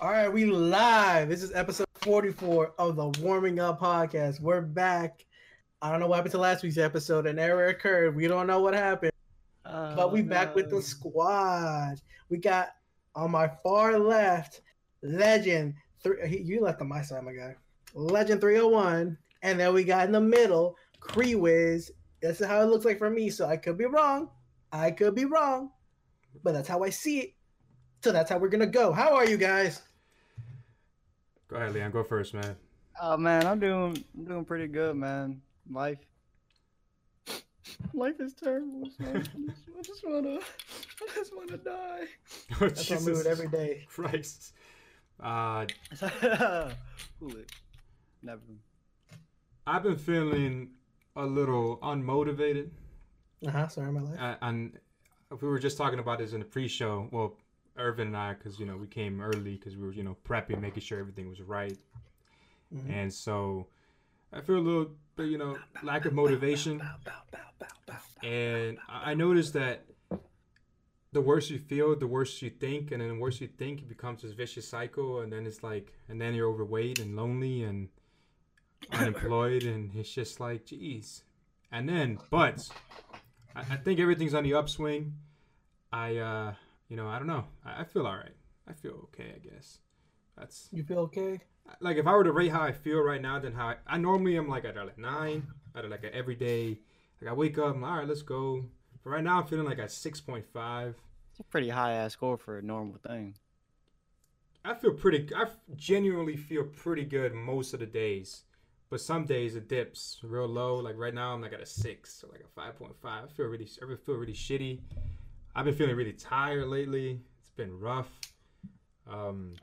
All right, we live. This is episode 44 of the Warming Up Podcast. We're back. I don't know what happened to last week's episode. An error occurred. We don't know what happened, Uh, but we back with the squad. We got on my far left, Legend. Three, he- you left on my side, my guy. Legend 301, and then we got in the middle, Cree Wiz. This is how it looks like for me. So I could be wrong. I could be wrong, but that's how I see it. So that's how we're gonna go. How are you guys? Go ahead, Leon. Go first, man. Oh man, I'm doing I'm doing pretty good, man. Life Life is terrible. So I, just, wanna I just wanna die. Oh, That's our mood every day. Christ. Uh, cool. Never. I've been feeling a little unmotivated, Uh huh. Sorry, my life. uh, and we were just talking about this in the pre-show. Well, Irvin and I, because you know we came early because we were you know prepping, making sure everything was right, Mhm. and so I feel a little bit you know lack of motivation. And I I noticed that the worse you feel, the worse you think, and then the worse you think, it becomes this vicious cycle. And then it's like, and then you're overweight and lonely and unemployed, and it's just like, geez. And then, but I, I think everything's on the upswing. I, uh, you know, I don't know. I, I feel all right. I feel okay, I guess. That's You feel okay? like if I were to rate how I feel right now, then how I, I normally am like at a like nine, at a, like an everyday. Like I wake up, I'm like, all right, let's go. But right now I'm feeling like a six point five. It's a pretty high ass score for a normal thing. I feel pretty. I genuinely feel pretty good most of the days, but some days it dips real low. Like right now I'm like at a six so like a five point five. I feel really, I feel really shitty. I've been feeling really tired lately. It's been rough. Um,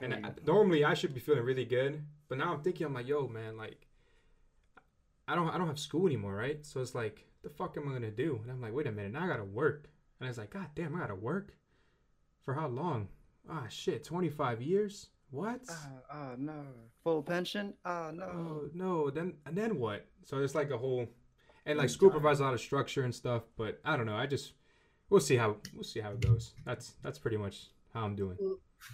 And I, normally I should be feeling really good, but now I'm thinking I'm like, yo, man, like, I don't I don't have school anymore, right? So it's like, the fuck am I gonna do? And I'm like, wait a minute, now I gotta work. And it's like, god damn, I gotta work for how long? Ah, shit, 25 years? What? Oh, oh no. Full pension? Oh no. Oh no, then and then what? So it's like a whole, and like school provides a lot of structure and stuff, but I don't know. I just we'll see how we'll see how it goes. That's that's pretty much how I'm doing.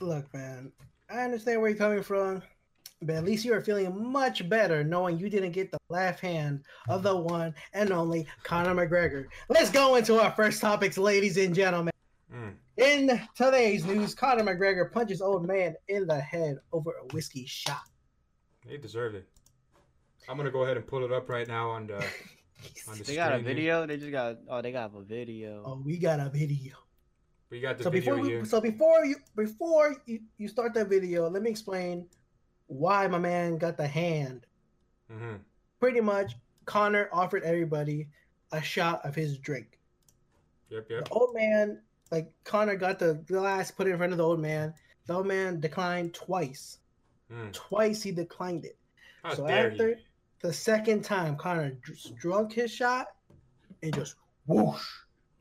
Look, man. I understand where you're coming from, but at least you are feeling much better knowing you didn't get the left hand of the one and only Conor McGregor. Let's go into our first topics, ladies and gentlemen. Mm. In today's news, Conor McGregor punches old man in the head over a whiskey shot. He deserved it. I'm gonna go ahead and pull it up right now on the the They got a screen here. video. They just got. Oh, they got a video. Oh, we got a video. We got the so video before we, here. so before you before you, you start that video, let me explain why my man got the hand. hmm Pretty much, Conor offered everybody a shot of his drink. Yep, yep. The old man, like Conor, got the glass put in front of the old man. The old man declined twice. Mm. Twice he declined it. How So dare after- you? The second time, Conor just drunk his shot and just whoosh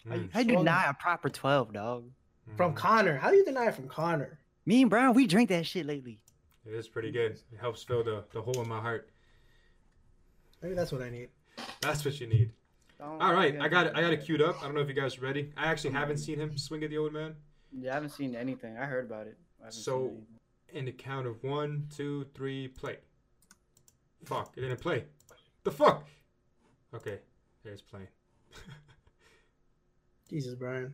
Mm. How you deny a proper twelve, dog? from Mhm. Conor. How do you deny it from Conor? Me and Brown, we drink that shit lately. It is pretty good. It helps fill the, the hole in my heart. Maybe that's what I need. That's what you need. Don't All right, I got it. I got it queued up. I don't know if you guys are ready. I actually haven't seen him swing at the old man. Yeah, I haven't seen anything. I heard about it. I haven't seen So- In the count of one, two, three, play. Fuck, it didn't play. The fuck? Okay, there's playing. Jesus, Brian.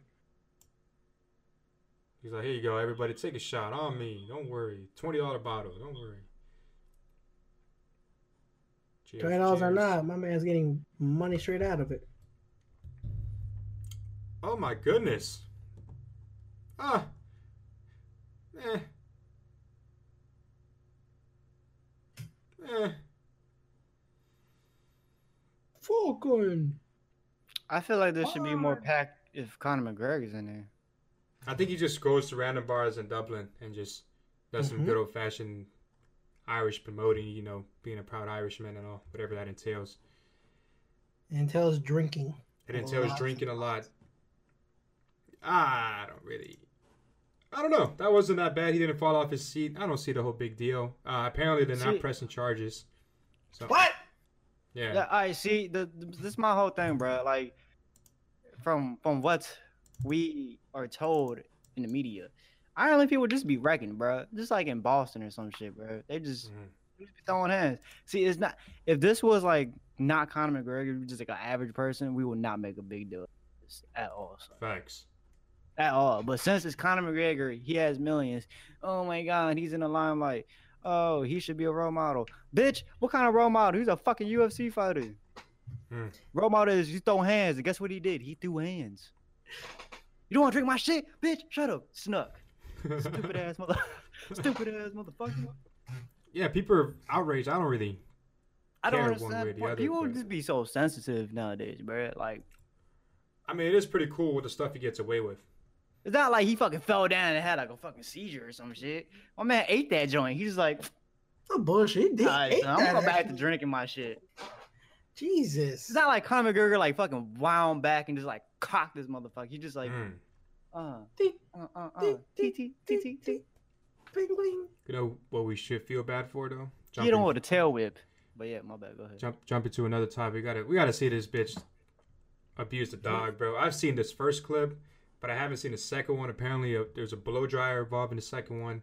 He's like, here you go, everybody, take a shot on me. Don't worry. Twenty dollar bottle. Don't worry. Cheers, Twenty dollars or not, my man's getting money straight out of it. Oh my goodness. Ah. Eh. Eh. Falcon. I feel like there should be more packed if Conor McGregor's in there. I think he just goes to random bars in Dublin and just does some Mhm. good old fashioned Irish promoting, you know, being a proud Irishman and all, whatever that entails. And tells drinking. It entails lot. drinking a lot. I don't really. I don't know. That wasn't that bad. He didn't fall off his seat. I don't see the whole big deal. Uh, apparently, they're not See- pressing charges. So What? Yeah. Yeah, I see. The, this is my whole thing, bro. Like, from from what we are told in the media, Ireland people just be wrecking, bro. Just like in Boston or some shit, bro. They just, Mhm. they just be throwing hands. See, it's not. If this was like not Conor McGregor, just like an average person, we would not make a big deal at all. So, Facts. at all. But since it's Conor McGregor, he has millions. Oh my god, he's in the limelight. Oh, he should be a role model. Bitch, what kind of role model? He's a fucking UFC fighter. Hmm. Role model is you throw hands, and guess what he did? He threw hands. You don't want to drink my shit, bitch? Shut up, snuck. Stupid ass mother, stupid ass motherfucker. yeah, people are outraged. I don't really. I don't one understand. why People just be so sensitive nowadays, bro. Like, I mean, it is pretty cool with the stuff he gets away with. It's not like he fucking fell down and had like a fucking seizure or some shit. My man ate that joint. He's just like, Oh, bullshit. He did- Alright, ate son, I'm that going back ass. to drinking my shit. Jesus. It's not like Conor McGregor like fucking wound back and just like cocked this motherfucker. He just like Mm. uh Tick, uh uh uh tick, t tick, t t tick, t t. tick. Bing, bing. You know what we should feel bad for though? You don't want a tail whip. But yeah, my bad. Go ahead. jump jump into another topic. We gotta we gotta see this bitch abuse the dog, bro. I've seen this first clip, but I haven't seen the second one. Apparently, uh there's a blow dryer involved in the second one.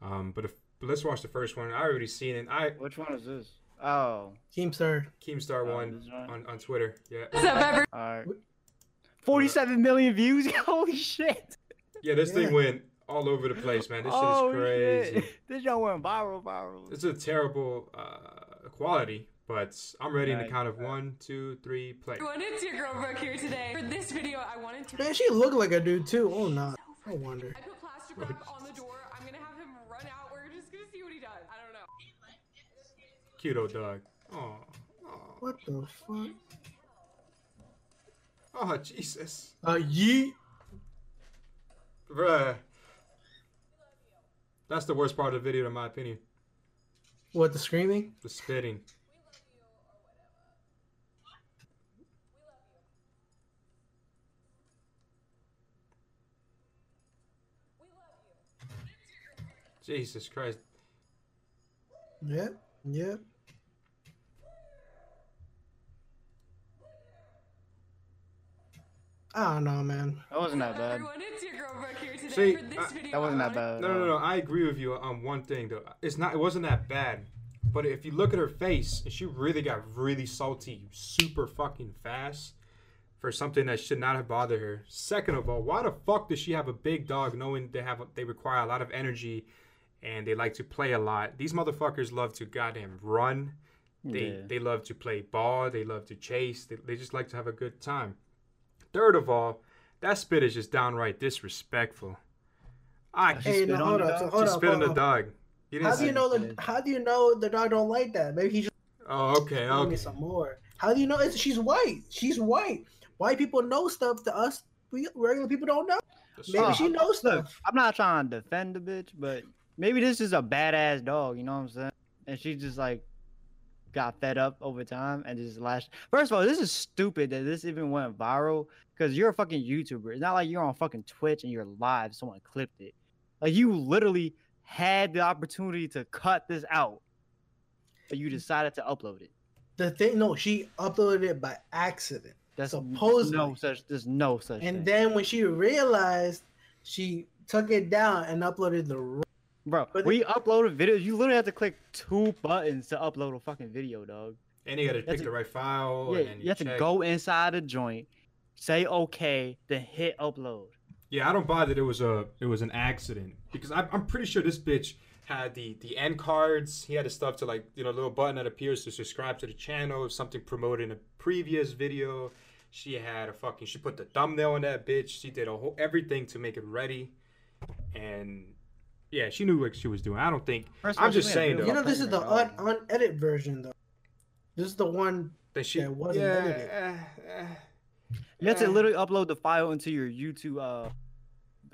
Um, but if but let's watch the first one. I already seen it. I Which one is this? Oh, Keemstar. Keemstar Oh, one one? on, on Twitter. Yeah, all right. Forty-seven million views. Holy shit! yeah. This Yeah. thing went all over the place, man. This oh shit is crazy. shit! This show went viral, viral. It's a terrible uh, quality, but I'm ready in the count of one, two, three, play. everyone, it's your girl Brooke here today. For this video, I wanted to. Man, she looked like a dude too. Oh, no. I wonder. I put plastic wrap on the door. I'm gonna have him run out. We're just gonna see what he does. I don't know. Cute old dog. Oh, What the fuck? oh, Jesus, Uh, yeet. bruh. That's the worst part of the video, in my opinion. What, the screaming? The spitting. Jesus Christ. Yeah, yeah. I don't know, man. That wasn't that bad. Everyone, it's your girl Brooke here today. See, For this I- video, That wasn't that wanted- bad. No, no, no. I agree with you on one thing though. It's not. It wasn't that bad. But if you look at her face, she really got really salty, super fucking fast, for something that should not have bothered her. Second of all, why the fuck does she have a big dog, knowing they have they require a lot of energy, and they like to play a lot? These motherfuckers love to goddamn run. They Yeah. they love to play ball. They love to chase. They, they just like to have a good time. Third of all, that spit is just downright disrespectful. I She can't Hey, spit no, on hold the up. dog? So, hold up. spit on hold the dog. How do you know the How do you know the dog don't like that? Maybe he just Oh, okay, Give okay. me some more. How do you know? It's, she's white. She's white. White people know stuff to us. We regular people don't know. Maybe Uh, she knows stuff. I'm not trying to defend the bitch, but maybe this is a badass dog. You know what I'm saying? And she just like got fed up over time and just lashed. First of all, this is stupid that this even went viral because you're a fucking YouTuber. It's not like you're on fucking Twitch and you're live. Someone clipped it. Like you literally had the opportunity to cut this out, but you decided to upload it. The thing, no, she uploaded it by accident. That's Supposedly. no such. There's no such. And thing. then when she realized, she took it down and uploaded the. Wrong- bro, but we uploaded videos. You literally have to click two buttons to upload a fucking video, dog. And you gotta pick a- the right file. Yeah, and then you have to go inside the joint, say okay, then hit upload. Yeah, I don't buy that it was a it was an accident because I'm, I'm pretty sure this bitch had the the end cards. He had the stuff to like you know little button that appears to subscribe to the channel if something promoted in a previous video. She had a fucking she put the thumbnail on that bitch. She did a whole everything to make it ready, and yeah, she knew what she was doing. I don't think First I'm just saying though You know, this is the un- unedited version, though. This is the one. that she Yeah, it wasn't yeah, edited. eh, eh, You have to eh. literally upload the file into your YouTube. Uh,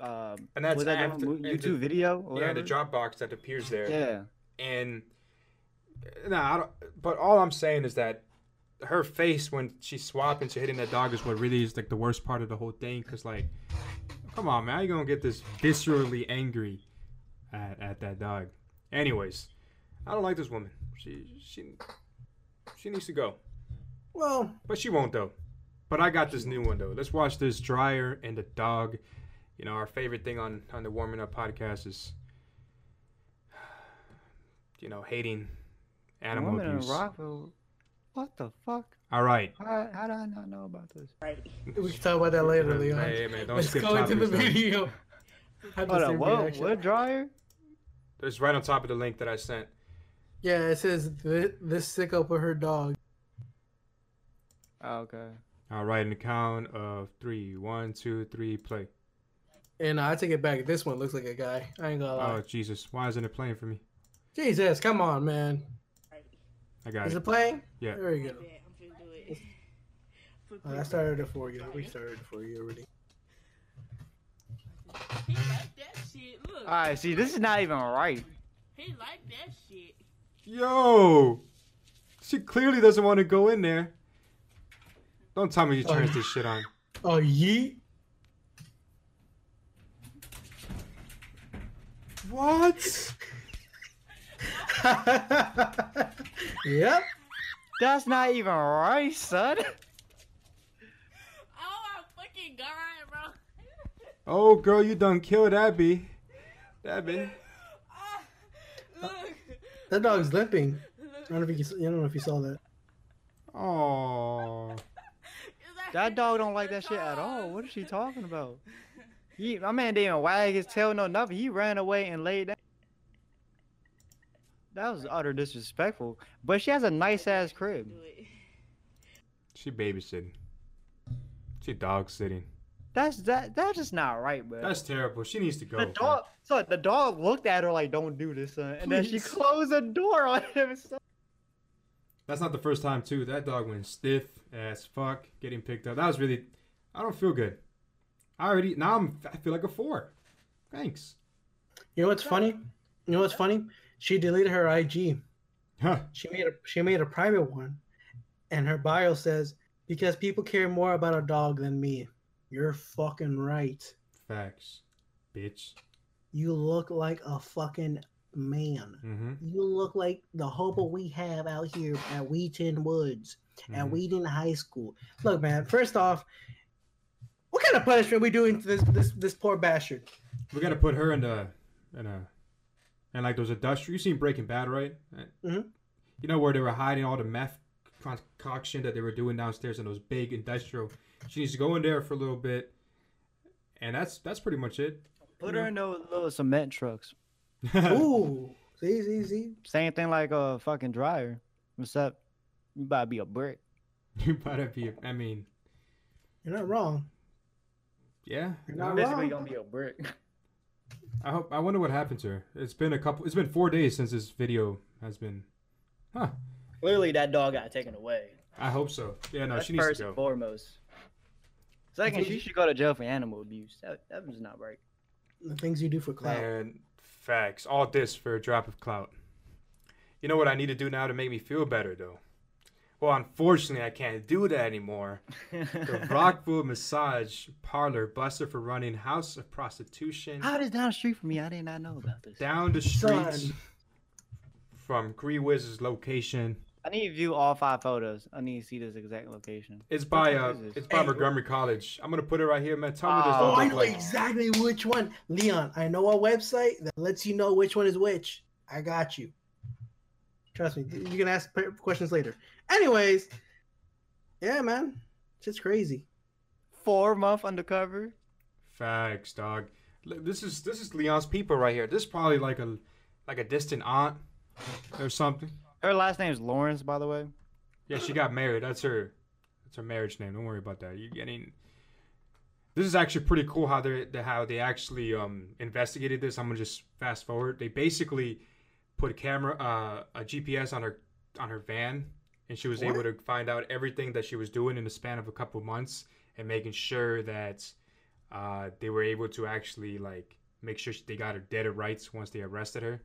um, And that's that after- called? YouTube the- video. Or yeah the whatever? Dropbox that appears there. Yeah, and nah, I don't, but all I'm saying is that her face when she's swapping to hitting that dog is what really is like the worst part of the whole thing. Cause like, come on, man, how you gonna get this viscerally angry at, at that dog? Anyways, I don't like this woman. She she she needs to go, Well, but she won't though. But I got this new one though. Let's watch this dryer and the dog you know, our favorite thing on on the warming up podcast is, you know, hating animal Woman in abuse. Rockville. What the fuck? All right. How, how did I not know about this? We can talk about that later, Leon. Hey, man, don't Let's skip go into the video. Have the Hold on, what? What dryer? It's right on top of the link that I sent. Yeah, it says th- this sicko put her dog. Oh, okay. All right, in the count of three, one, two, three, play. And uh, I take it back. This one looks like a guy. I ain't gonna oh, lie. Oh Jesus, why isn't it playing for me? Jesus, come on, man. I got Is it. it playing? Yeah. There you go. I'm finna do it. Oh, I started it for you. We started it for you already. He shit. Look, All right. See, this is not even right. he like that shit. Yo, she clearly doesn't want to go in there. Don't tell me she turns this shit on. Oh, yeet. What? yep. That's not even right, son. Oh my fucking god, bro. Oh, girl, you done killed Abby. Abby. Ah, look, That dog's limping. I don't know if you, I don't know if you saw that. Oh. That dog don't like that shit at all. What is she talking about? He, my man didn't wag his tail, no nothing. He ran away and laid down. That was utter disrespectful. But she has a nice ass crib. She babysitting. She dog sitting. That's that. That's just not right, bro. That's terrible. She needs to go. the man. dog. So the dog looked at her like, "Don't do this," son. and then she closed the door on him. son. That's not the first time too. That dog went stiff as fuck getting picked up. That was really. I don't feel good. I already now I'm. I feel like a four. Thanks. You know what's funny? You know what's funny? She deleted her IG. Huh. She made a she made a private one, and her bio says, "Because people care more about a dog than me." You're fucking right. Facts, bitch. You look like a fucking man. Mm-hmm. You look like the hobo we have out here at Wheaton Woods at Mhm. Wheaton High School. Look, man. First off, what kind of punishment we doing to this this this poor bastard? We gotta put her in the in a and like those industrial. You seen Breaking Bad, right? Mhm. You know where they were hiding all the meth concoction that they were doing downstairs in those big industrial. She needs to go in there for a little bit, and that's that's pretty much it. Put her in those little cement trucks. Ooh, see, see, see. Same thing like a fucking dryer, except you about to be a brick. you better be. I mean, You're not wrong. yeah. You're no, not Basically wrong. gonna be a brick. I hope. I wonder what happened to her. It's been a couple. It's been four days since this video has been. Huh. Clearly, that dog got taken away. I hope so. Yeah. No, That's she needs first to and go. foremost. Second, she should go to jail for animal abuse. That, that was not right. The things you do for clout. Man, facts. All this for a drop of clout. You know what I need to do now to make me feel better, though? Well, unfortunately, I can't do that anymore. The Rockville Massage Parlor busted for running House of Prostitution How is down the street from me? I did not know about this. down the street Son. from Cree Wiz's location. I need to view all five photos. I need to see this exact location. It's by What uh, is it's by Hey. Montgomery College. I'm gonna put it right here, man. Tell me this Oh, Oh, I know like. exactly which one. Leon, I know a website that lets you know which one is which. I got you. Trust me. You can ask questions later. Anyways, yeah, man. Shit's crazy. Four month undercover. Facts, dog. This is this is Leon's people right here. This is probably like a like a distant aunt or something. Her last name is Lawrence, by the way. Yeah, she got married. That's her. That's her marriage name. Don't worry about that. You're getting. This is actually pretty cool how they how they actually um investigated this. I'm gonna just fast forward. They basically put a camera, uh, a GPS on her on her van, and she was What? able to find out everything that she was doing in the span of a couple months, and making sure that uh, they were able to actually like make sure they got her dead of rights once they arrested her.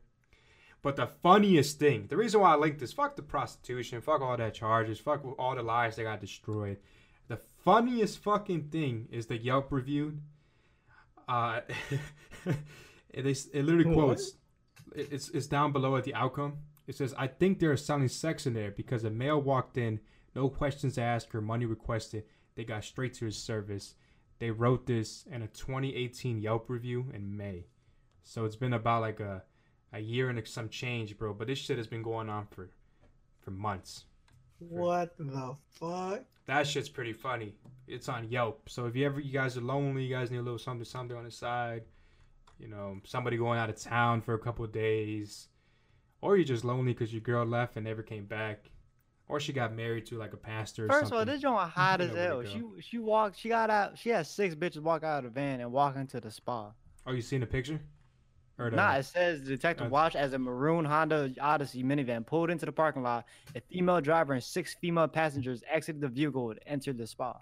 But the funniest thing, the reason why I linked this, fuck the prostitution, fuck all that charges, fuck all the lies that got destroyed. The funniest fucking thing is the Yelp review. Uh, it, is, it literally What? quotes, it- it's, it's down below at the outcome. It says, I think they're selling sex in there because a male walked in, no questions asked or money requested. They got straight to his service. they wrote this in a 2018 Yelp review in May. So it's been about like a a year and some change, bro. But this shit has been going on for for months. What the fuck? That shit's pretty funny. It's on Yelp. So if you ever you guys are lonely, you guys need a little something something on the side, you know, somebody going out of town for a couple of days, or you're just lonely because your girl left and never came back, or she got married to like a pastor. Or First of all, this joint hot as hell. She she walked. She got out. She had six bitches walk out of the van and walk into the spa. Oh, you seen the picture? Or the, Nah, it says detective uh, watched as a maroon Honda Odyssey minivan pulled into the parking lot. A female driver and six female passengers exited the vehicle and entered the spa.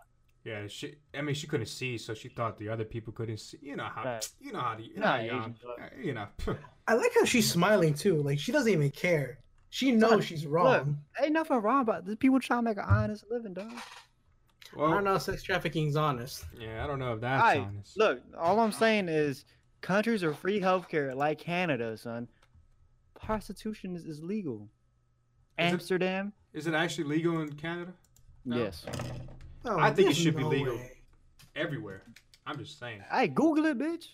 yeah, she. I mean, she couldn't see, so she thought the other people couldn't see. You know how. Right. You know how. The, you know, how young, Asians are- uh, you know. I like how she's smiling too. Like she doesn't even care. She knows Son, she's wrong. Ain't nothing wrong about this. People trying to make an honest living, dog. Well, I don't know. Sex trafficking's honest. yeah, I don't know if that's Alright, honest. Look, all I'm saying is countries are free healthcare like Canada, son. Prostitution is, is legal. Is Amsterdam, Is it actually legal in Canada? No. yes. Oh, I think it there's should be legal. way. Everywhere. I'm just saying. Hey, Google it, bitch.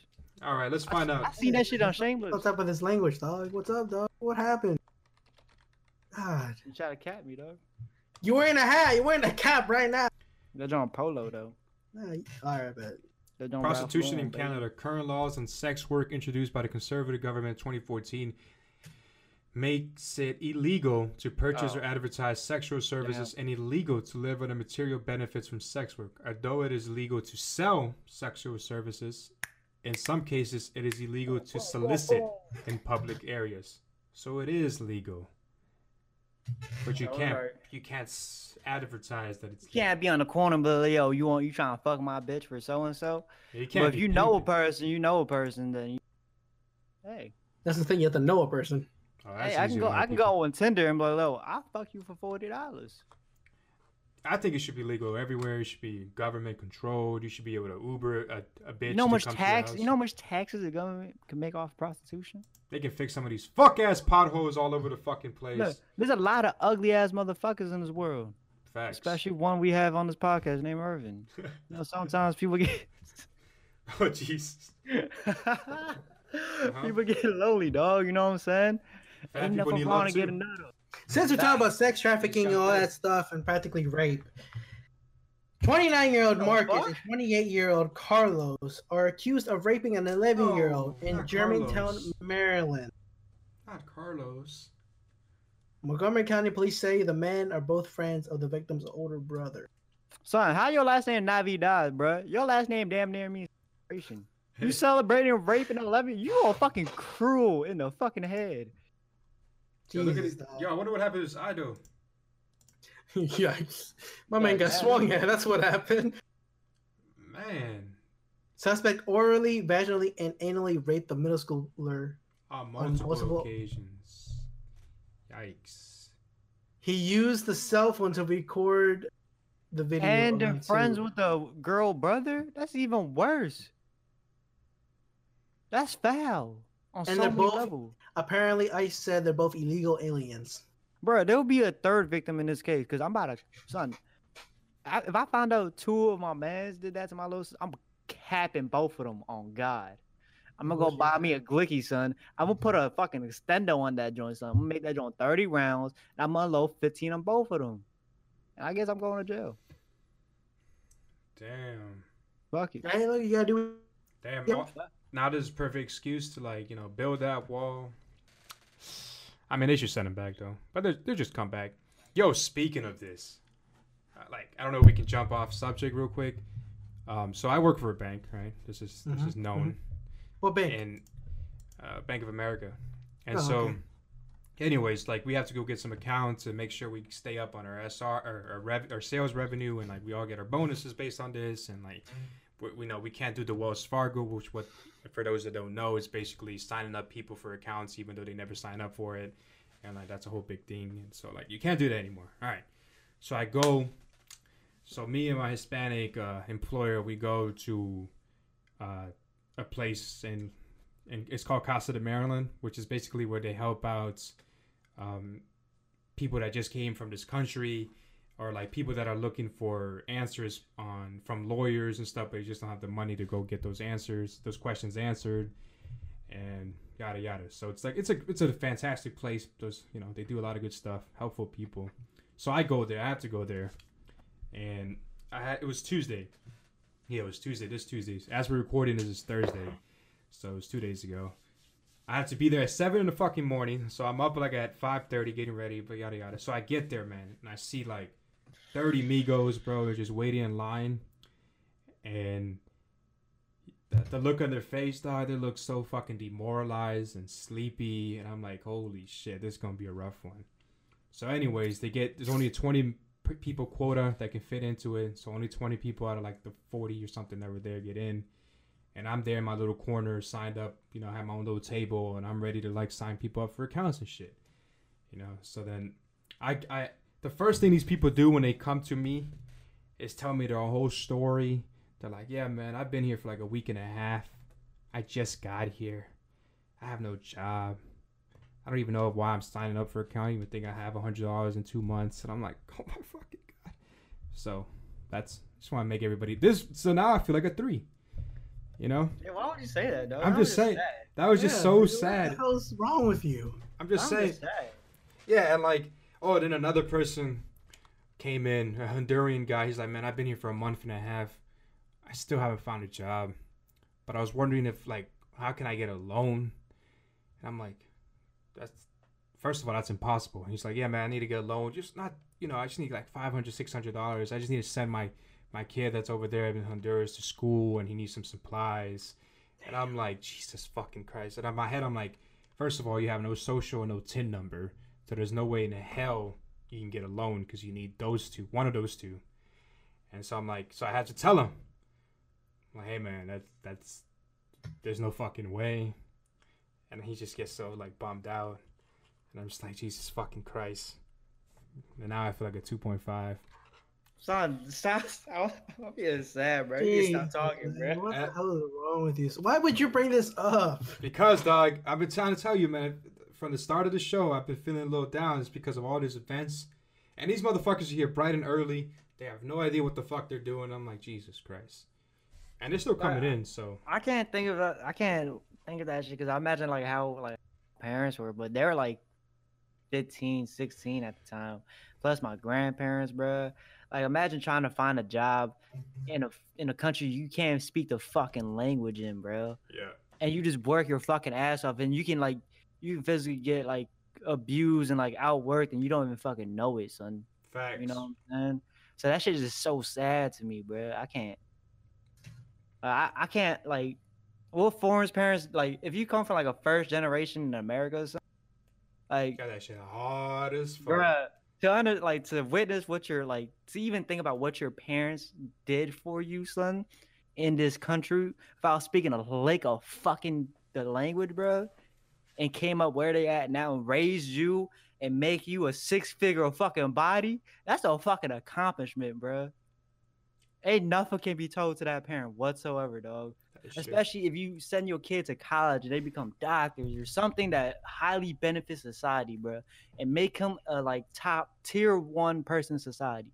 All right, let's find out. I seen that shit on Shameless. What's up with this language, dog? What's up, dog? What happened? God, You try to cap me, dog. you wearing a hat. You're wearing a cap right now. They're on polo though. Nah, all right, bet. They're doing Prostitution in Lauren, baby. Canada. Current laws on sex work introduced by the Conservative government in 2014 makes it illegal to purchase Oh. or advertise sexual services and illegal to live on the material benefits from sex work. Although it is legal to sell sexual services, in some cases it is illegal to solicit in public areas. So it is legal. But you can't Alright. you can't advertise that it's You can't be on the corner, but yo, you want you trying to fuck my bitch for so and so. You But can't if you know a person, you know a person, then you, hey, That's the thing. You have to know a person. Oh, hey, I can go, I can people. go on Tinder and be like, "Yo, I'll fuck you for forty dollars." I think it should be legal everywhere. It should be government controlled. You should be able to Uber a, a bitch. You know how much tax? You know how much taxes the government can make off prostitution? they can fix some of these fuck ass potholes all over the fucking place. Look, there's a lot of ugly ass motherfuckers in this world, Facts. especially one we have on this podcast named Irvin. You know, sometimes people get oh Jesus. Uh-huh. people get lonely, dog. You know what I'm saying? Fat Ain't people nothing wrong to get a too. nut up. Since we're talking about sex trafficking and all that stuff and practically rape, 29 year old The Marcus fuck? and 28 year old Carlos are accused of raping an 11 year old Oh, in Germantown, Carlos. Maryland. Not Carlos. Montgomery County police say the men are both friends of the victim's older brother. Son, how your last name Navidad, bruh? Your last name damn near means celebration. You celebrating rape in 11? You are fucking cruel in the fucking head. Yo, look at Jesus, it. dog. Yo, I wonder what happened to this idol. Yikes. My man got swung at. That's what happened. Man. Suspect orally, vaginally, and anally raped the middle schooler. On multiple, multiple- occasions. Yikes. He used the cell phone to record the video. And they're friends with the girl brother? That's even worse. That's foul on And so they're many both- levels. Apparently, ICE said they're both illegal aliens. Bro, there'll be a third victim in this case because I'm about to, son. I, if I find out two of my mans did that to my little, sis- I'm capping both of them on God. I'm gonna go Bullshit. buy me a glicky, son. I'm gonna put a fucking extendo on that joint, son. I'm gonna make that joint 30 rounds, and I'm gonna load 15 on both of them. And I guess I'm going to jail. Damn. Fuck it. Hey, look, you gotta do. Damn. Yep. all- now this is a perfect excuse to like, you know, build that wall. I mean, they should send him back though, but they they just come back. Yo, speaking of this, uh, like, I don't know if we can jump off subject real quick. Um, so I work for a bank, right? This is this Mhm, is known What bank? And uh, Bank of America, and Oh, so. okay. Anyways, like we have to go get some accounts and make sure we stay up on our SR or our, rev, our sales revenue, and like we all get our bonuses based on this, and like we, we know we can't do the Wells Fargo, which what for those that don't know is basically signing up people for accounts even though they never sign up for it, and like that's a whole big thing, and so like you can't do that anymore. All right, so I go, so me and my Hispanic uh, employer we go to uh, a place in and it's called Casa de Maryland, which is basically where they help out um, people that just came from this country, or like people that are looking for answers on from lawyers and stuff, but they just don't have the money to go get those answers, those questions answered, and yada yada. So it's like it's a it's a fantastic place. Those you know they do a lot of good stuff, helpful people. So I go there. I have to go there, and I had it was Tuesday. Yeah, it was Tuesday. This Tuesday. As we're recording, this is Thursday, so it was two days ago. I have to be there at seven in the fucking morning, so I'm up like at five thirty getting ready, but yada yada. So I get there, man, and I see like thirty Migos, bro, they're just waiting in line, and the, the look on their face, dog, they look so fucking demoralized and sleepy, and I'm like, holy shit, this is gonna be a rough one. So, anyways, they get there's only a twenty people quota that can fit into it, so only twenty people out of like the forty or something that were there get in and I'm there in my little corner, signed up. You know, I have my own little table, and I'm ready to like sign people up for accounts and shit. You know, so then I, I, the first thing these people do when they come to me is tell me their whole story. They're like, "Yeah, man, I've been here for like a week and a half. I just got here. I have no job. I don't even know why I'm signing up for an account. I even think I have a hundred dollars in two months." And I'm like, "Oh my fucking god!" So that's just want to make everybody this. So now I feel like a three. You know, Yeah, why would you say that, though? I'm just saying that was just so dude, sad. What the hell's wrong with you? I'm just saying, yeah, and like, oh, then another person came in, a Honduran guy. He's like, man, I've been here for a month and a half. I still haven't found a job, but I was wondering if like, how can I get a loan? And I'm like, that's first of all, that's impossible. And he's like, yeah, man, I need to get a loan. Just not, you know, I just need like 500 600 dollars. I just need to send my my kid that's over there in Honduras to school, and he needs some supplies. And I'm like, Jesus fucking Christ. And in my head, I'm like, first of all, you have no social and no TIN number. So there's no way in hell you can get a loan because you need those two, one of those two. And so I'm like, so I had to tell him, I'm like, hey man, that's that's there's no fucking way. And he just gets so like bummed out. And I'm just like, Jesus fucking Christ. And now I feel like a 2.5. Son, stop. I'm being sad, bro. You Jeez, can stop talking, bro. What the hell is wrong with you? Why would you bring this up? Because, dog, I've been trying to tell you, man, from the start of the show, I've been feeling a little down. It's because of all these events. And these motherfuckers are here bright and early. They have no idea what the fuck they're doing. I'm like, Jesus Christ. And they're still coming in, so. I can't think of that. I can't think of that shit because I imagine like how like parents were, but they were like 15, 16 at the time. Plus my grandparents, bro. Like imagine trying to find a job in a in a country you can't speak the fucking language in, bro. Yeah. And you just work your fucking ass off, and you can like you can physically get like abused and like outworked, and you don't even fucking know it, son. Facts. You know what I'm saying? So that shit is just so sad to me, bro. I can't. I I can't like. What foreign parents like? If you come from like a first generation in America, or something, like, Got that shit hard as fuck. bruh, to under like to witness what your like to even think about what your parents did for you, son, in this country without speaking a lick of fucking the language, bro, and came up where they at now and raised you and make you a six figure fucking body. That's a fucking accomplishment, bro. Ain't nothing can be told to that parent whatsoever, dog. Especially if you send your kid to college and they become doctors or something that highly benefits society, bro, and make them a like top tier one person in society.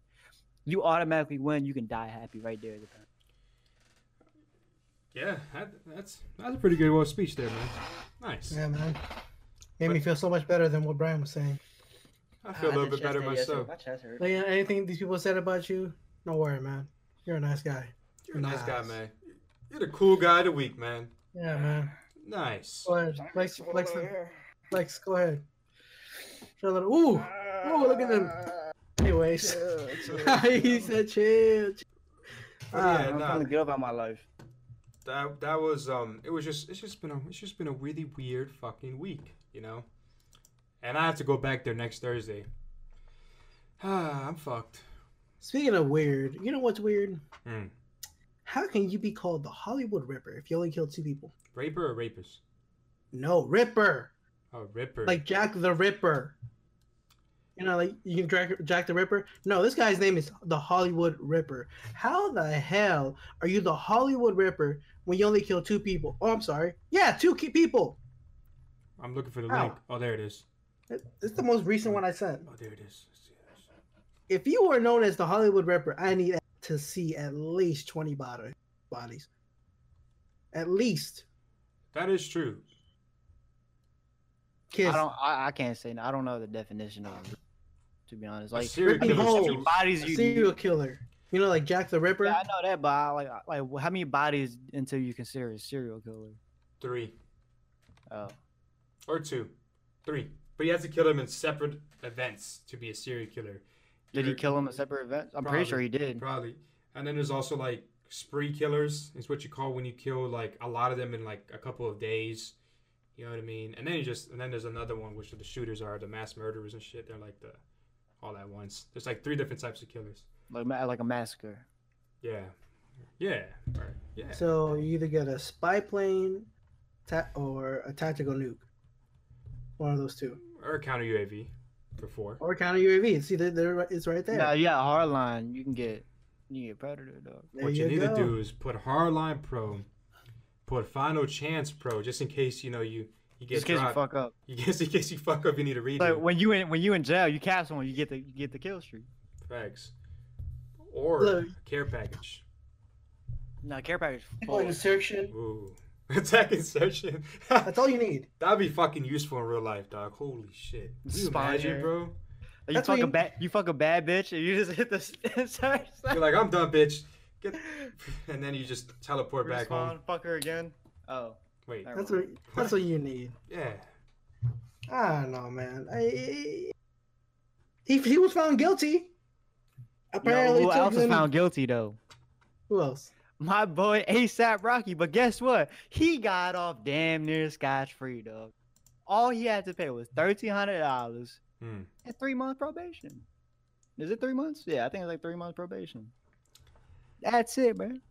You automatically win. You can die happy right there. as a parent. Yeah, that, that's that's a pretty good well speech there, man. Nice. Yeah, man. Made me feel so much better than what Brian was saying. I feel a Ah, little bit better hurt myself. My. Like, anything these people said about you, don't worry, man. You're a nice guy. You're a nice guy, man. You're the cool guy of the week, man. Yeah, man. Nice. Go ahead. Lex, Lex, Lex, go ahead. Show a little. Ooh, ooh, look at them. Anyways, he said chill. chill. Yeah, I'm nah. trying to get up out my life. That that was um it was just it's just been a it's just been a really weird fucking week, you know. And I have to go back there next Thursday. Ah, I'm fucked. Speaking of weird, you know what's weird? Hmm. How can you be called the Hollywood Ripper if you only killed two people? Raper or rapist? No, Ripper. Oh, Ripper. Like Jack the Ripper. You know, like you can Jack, Jack the Ripper. No, this guy's name is the Hollywood Ripper. How the hell are you the Hollywood Ripper when you only kill two people? Oh, I'm sorry. Yeah, two key people. I'm looking for the Ow. link. Oh, there it is. It's the most recent one I sent. Oh, there it is. Let's see this. if you were known as the Hollywood Ripper, I need to see at least twenty body bodies. At least. That is true. Kiss. I don't. I, I can't say. I don't know the definition of. It, To be honest, like serial Ripping killer's holes. bodies you serial need. killer. You know, like Jack the Ripper. Yeah, I know that, but I, like, like, how many bodies until you consider a serial killer? Three Oh, or two, three. But he has to kill them in separate events to be a serial killer. did he You're- kill him in separate events? I'm pretty sure he did. Probably. And then there's also like spree killers is what you call when you kill like a lot of them in like a couple of days. You know what I mean? And then you just and then there's another one which the shooters are the mass murderers and shit. They're like the all at once. There's like three different types of killers. Like like a massacre. Yeah. Yeah. Right. Yeah. So you either get a spy plane, ta- or a tactical nuke. One of those two, or a counter UAV for four. or counter UAV. See, they're, they're, it's right there. Yeah, yeah, hardline. You can get you get predator dog. There what you, need go. to do is put Hardline Pro, put Final Chance Pro, just in case you know you you get Just in case you fuck up. You guess in case you fuck up, you need a redo. Like when you in when you in jail, you cap someone, you get the you get the kill streak. Facts. Or Look. care package. No, care package. Oh, full. insertion. Ooh. Attack insertion. That's all you need. That'd be fucking useful in real life, dog. Holy shit. Can you Spy imagine, bro? Like, you That's fuck what a you- bad you fuck a bad bitch and you just hit the insert. You're like, I'm done, bitch. Get and then you just teleport back home. fuck her again. Oh, Wait. never That's mind. what that's what you need. Yeah. I don't know, man. I, he he was found guilty. You know Apparently, who else was him- found guilty though? Who else? My boy A$AP Rocky. But guess what? He got off damn near scotch free, dog. All he had to pay was thirteen hundred dollars Hmm. and three months probation. Is it three months? Yeah, I think it's like three months probation. That's it, man.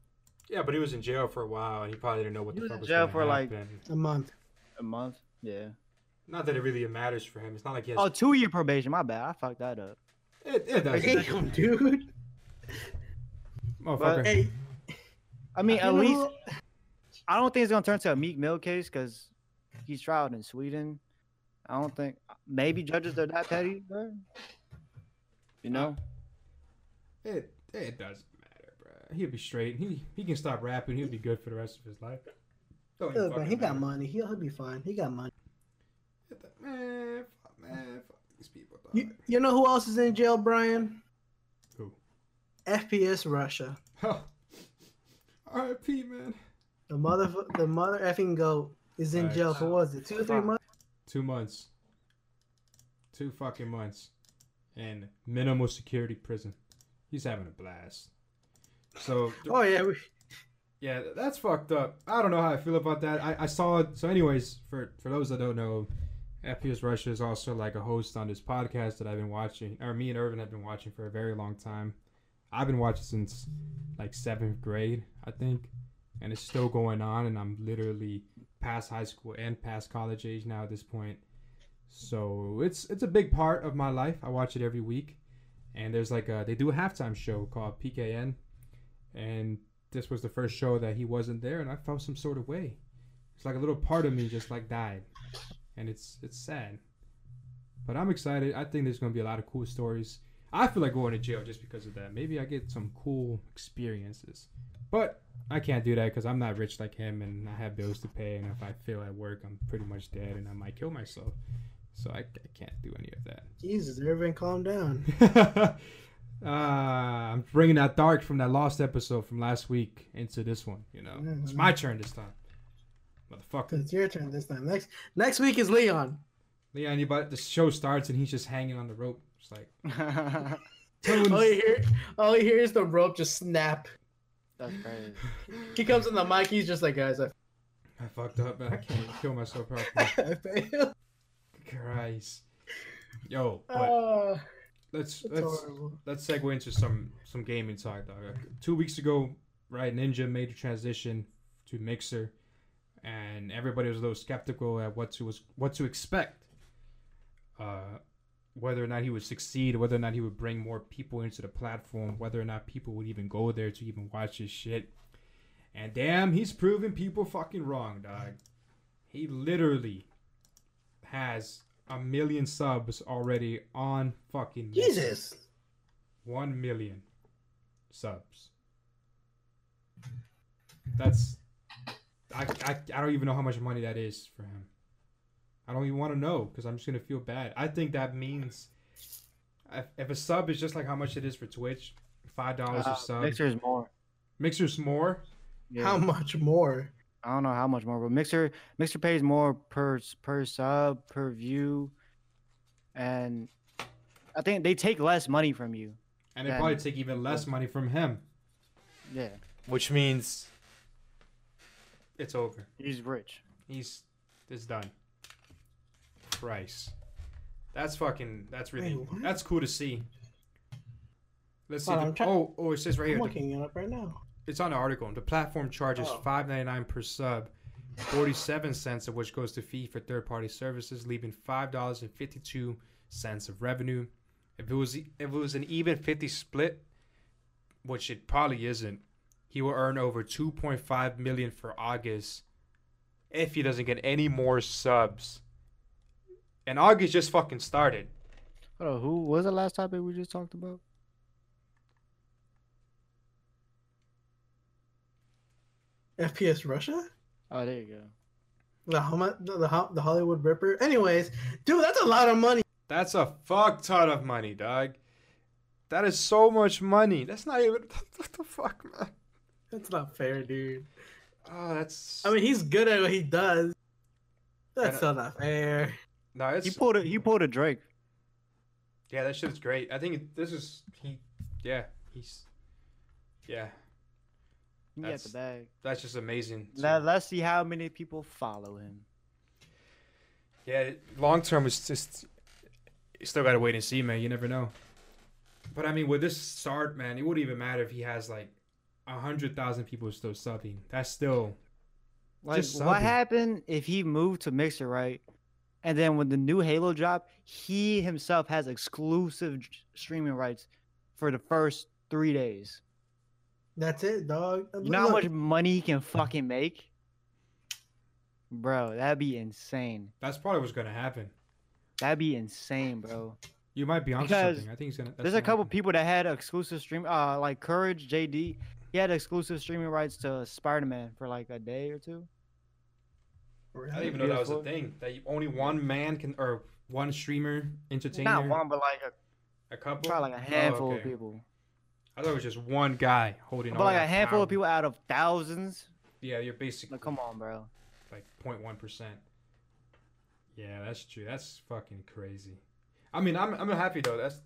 Yeah, but he was in jail for a while and he probably didn't know what He the fuck in was jail gonna for, like- happen. A month. A month? Yeah. Not that it really matters for him. It's not like he has Oh, two year probation. My bad. I fucked that up. it, it does. Damn, dude. Motherfucker. Hey, I mean, you at least who- I don't think it's gonna turn to a Meek Mill case because he's tried in Sweden. I don't think maybe judges are that petty, bro. You know? It it doesn't matter, bro. He'll be straight. He he can stop rapping. He'll be good for the rest of his life. Don't look, fucking he got matter. money. He'll, he'll be fine. He got money. Man, fuck, man, fuck these people. Dog. You, you know who else is in jail, Brian? Who? FPS Russia. Oh. R.I.P. Man. The mother, the mother effing goat is in Right. jail for what was it, two or three months? Two months. Two fucking months. In minimal security prison. He's having a blast. So Oh yeah, we, Yeah, that's fucked up. I don't know how I feel about that. I, I saw it. So, anyways, for for those that don't know, FPS Russia is also like a host on this podcast that I've been watching, or me and Irvin have been watching for a very long time. I've been watching since like seventh grade, I think, and it's still going on. And I'm literally past high school and past college age now at this point. So it's it's a big part of my life. I watch it every week, and there's like a they do a halftime show called PKN, and this was the first show that he wasn't there, and I felt some sort of way. It's like a little part of me just like died, and it's it's sad. But I'm excited. I think there's gonna be a lot of cool stories. I feel like going to jail just because of that. Maybe I get some cool experiences, but I can't do that because I'm not rich like him, and I have bills to pay. And if I fail at work, I'm pretty much dead, and I might kill myself. So I, I can't do any of that. Jesus, Irvin, calm down. uh, I'm bringing that dark from that lost episode from last week into this one. You know, it's my turn this time, motherfucker. It's your turn this time. Next next week is Leon. Leon, you but the show starts and he's just hanging on the rope. It's like That's All you hear, all you hear is the rope just snap. That's crazy. He comes in the mic. He's just like, guys, I, I fucked up, man. I can't kill myself properly. I failed. Christ. Yo, but Uh, let's it's let's horrible. let's segue into some some gaming talk, dog. Two weeks ago, right, Ninja made a transition to Mixer, and everybody was a little skeptical at what to was what to expect. Uh, whether or not he would succeed, whether or not he would bring more people into the platform, whether or not people would even go there to even watch his shit. And damn, he's proven people fucking wrong, dog. He literally has a million subs already on fucking Mixer. Jesus. One million subs. That's I, I I don't even know how much money that is for him. I don't even want to know because I'm just gonna feel bad. I think that means if, if a sub is just like how much it is for Twitch, five dollars Uh, a sub. Mixer's more. Mixer's more. Yeah. How much more? I don't know how much more, but Mixer Mixer pays more per per sub per view, and I think they take less money from you. And they Then- probably take even less money from him. Yeah, Which means it's over. he's rich. He's it's done. Price. That's fucking that's really Wait, that's cool to see. Let's see. Hold the- I'm try- oh, oh, it says right here. I'm here. the- looking it up right now. It's on the article. The platform charges Oh. five ninety nine per sub, forty seven cents of which goes to fee for third party services, leaving five dollars and fifty two cents of revenue. If it was if it was an even fifty split, which it probably isn't, he will earn over two point five million for August if he doesn't get any more subs. And August just fucking started. Hold on, who was the last topic we just talked about? FPS Russia? Oh, there you go. The Homa- the, the, the Hollywood Ripper. Anyways, dude, that's a lot of money. That's a fuck ton of money, dog. That is so much money. That's not even what the fuck, man. That's not fair, dude. Oh, that's. I mean, he's good at what he does. That's still not fair. no, it's He pulled a he pulled a Drake. yeah, that shit is great. I think it, this is he. Yeah, he's. Yeah, He That's- the bag. that's just amazing. Let, let's see how many people follow him. Yeah, long term is just. You still gotta wait and see, man. You never know. But I mean, with this start, man, it wouldn't even matter if he has like a hundred thousand people still subbing. That's still Like, Just what happened if he moved to Mixer, right? And then when the new Halo drop, he himself has exclusive streaming rights for the first three days. That's it, dog. You know how much money he can fucking make? Bro, that'd be insane. that's probably what's gonna happen. That'd be insane, bro. You might be on something. I think he's gonna. There's a gonna couple happen. people that had exclusive stream, uh, like Courage JD. He had exclusive streaming rights to Spider Man for like a day or two. I didn't even know that was a thing. That only one man can, or one streamer, entertainer, Not one, but like a, a couple. probably like a Oh, handful okay. of people. I thought it was just one guy holding. On. But all like a that handful of people out of thousands. Yeah, you're basically Like, come on, bro. like 0.1 percent. Yeah, that's true. That's fucking crazy. I mean, I'm I'm happy though. That's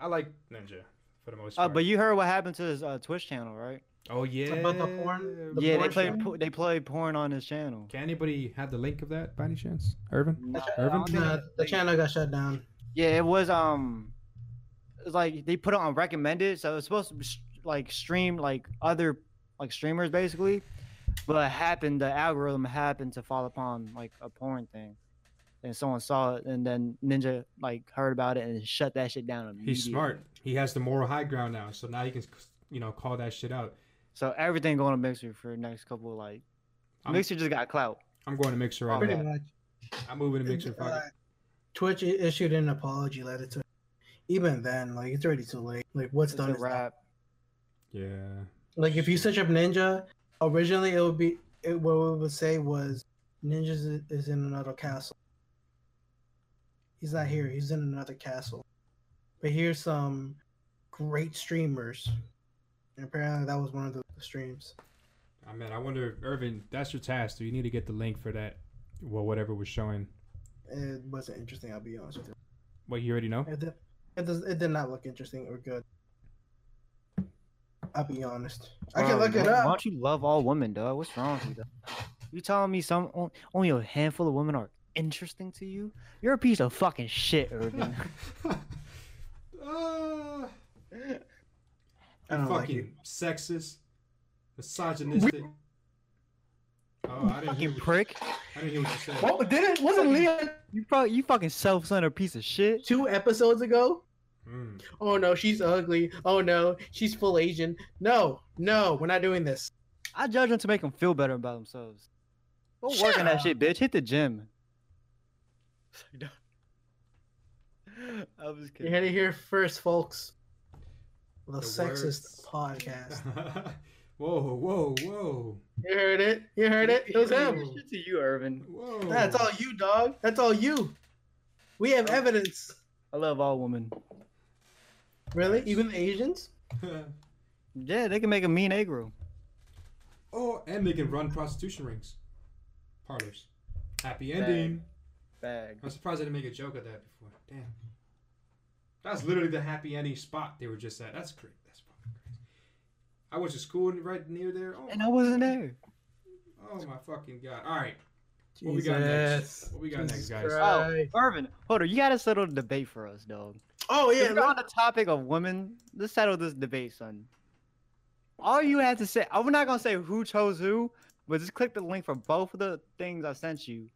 I like Ninja for the most Uh, part. but you heard what happened to his uh, Twitch channel, right? oh yeah. About the porn? The yeah, they porn played channel? po- they played porn on his channel. Can anybody have the link of that by any chance, Irvin? No, Irvin? I don't think Nah, it- the channel got shut down. Yeah, it was um, it was like they put it on recommended, so it's supposed to be sh- like stream like other like streamers basically, but it happened the algorithm happened to fall upon like a porn thing, and someone saw it, and then Ninja like heard about it and shut that shit down. He's smart. He has the moral high ground now, so now he can, you know, call that shit out. So everything going to Mixer for the next couple like I'm- Mixer just got clout. I'm going to Mixer on Pretty that. much. I'm moving to Mixer. Fuck Uh. Twitch issued an apology letter to. Even then, like it's already too late. Like what's It's done a is done. wrap. Yeah. Like if you search up Ninja, originally it would be it, what it would say was Ninja is, is in another castle. He's not here. He's in another castle. But here's some great streamers. And apparently that was one of the streams. I mean, I wonder, Irvin, that's your task. Do you need to get the link for that? Well, whatever was showing. It wasn't interesting. I'll be honest with you. What you already know? It did, does. It did not look interesting or good. I'll be honest. I can Bro, look it why- Why don't you love all women, dog? What's wrong with you? dog? You telling me some on- only a handful of women are interesting to you? You're a piece of fucking shit, Irvin. uh, I don't like fucking sexist, misogynistic. Oh, I didn't fucking What, prick. I didn't hear what you said. What didn't wasn't Leah You fuck, you fucking self-centered piece of shit. two episodes ago? Mm. Oh no, she's ugly. Oh no, she's full Asian. No, no, we're not doing this. I judge them to make them feel better about themselves. Go Shut work on that shit, bitch. Hit the gym. I was kidding. You kidding. heard it here first, folks. The, The sexist words. podcast. whoa, whoa, whoa, You heard it. You heard it. It was him. Shit to you, Irvin. whoa. That's all you, dog. That's all you. We have evidence. I love all women. Really? Even Asians? Yeah, they can make a mean Negro. oh, and they can run prostitution rings, parlors. Happy ending. Bag. I'm surprised I didn't make a joke of that before. Damn. That's literally the happy ending spot they were just at. That's crazy. That's fucking crazy. I went to school right near there. Oh, And I wasn't there. oh my fucking god. All right. What we got next? What we got Jesus next, guys? Christ. Oh, Irvin, hold on. You gotta settle the debate for us, dog. Oh, yeah. If we're on the topic of women, let's settle this debate, son. All you had to say, I'm not gonna say who chose who, but just click the link for both of the things I sent you,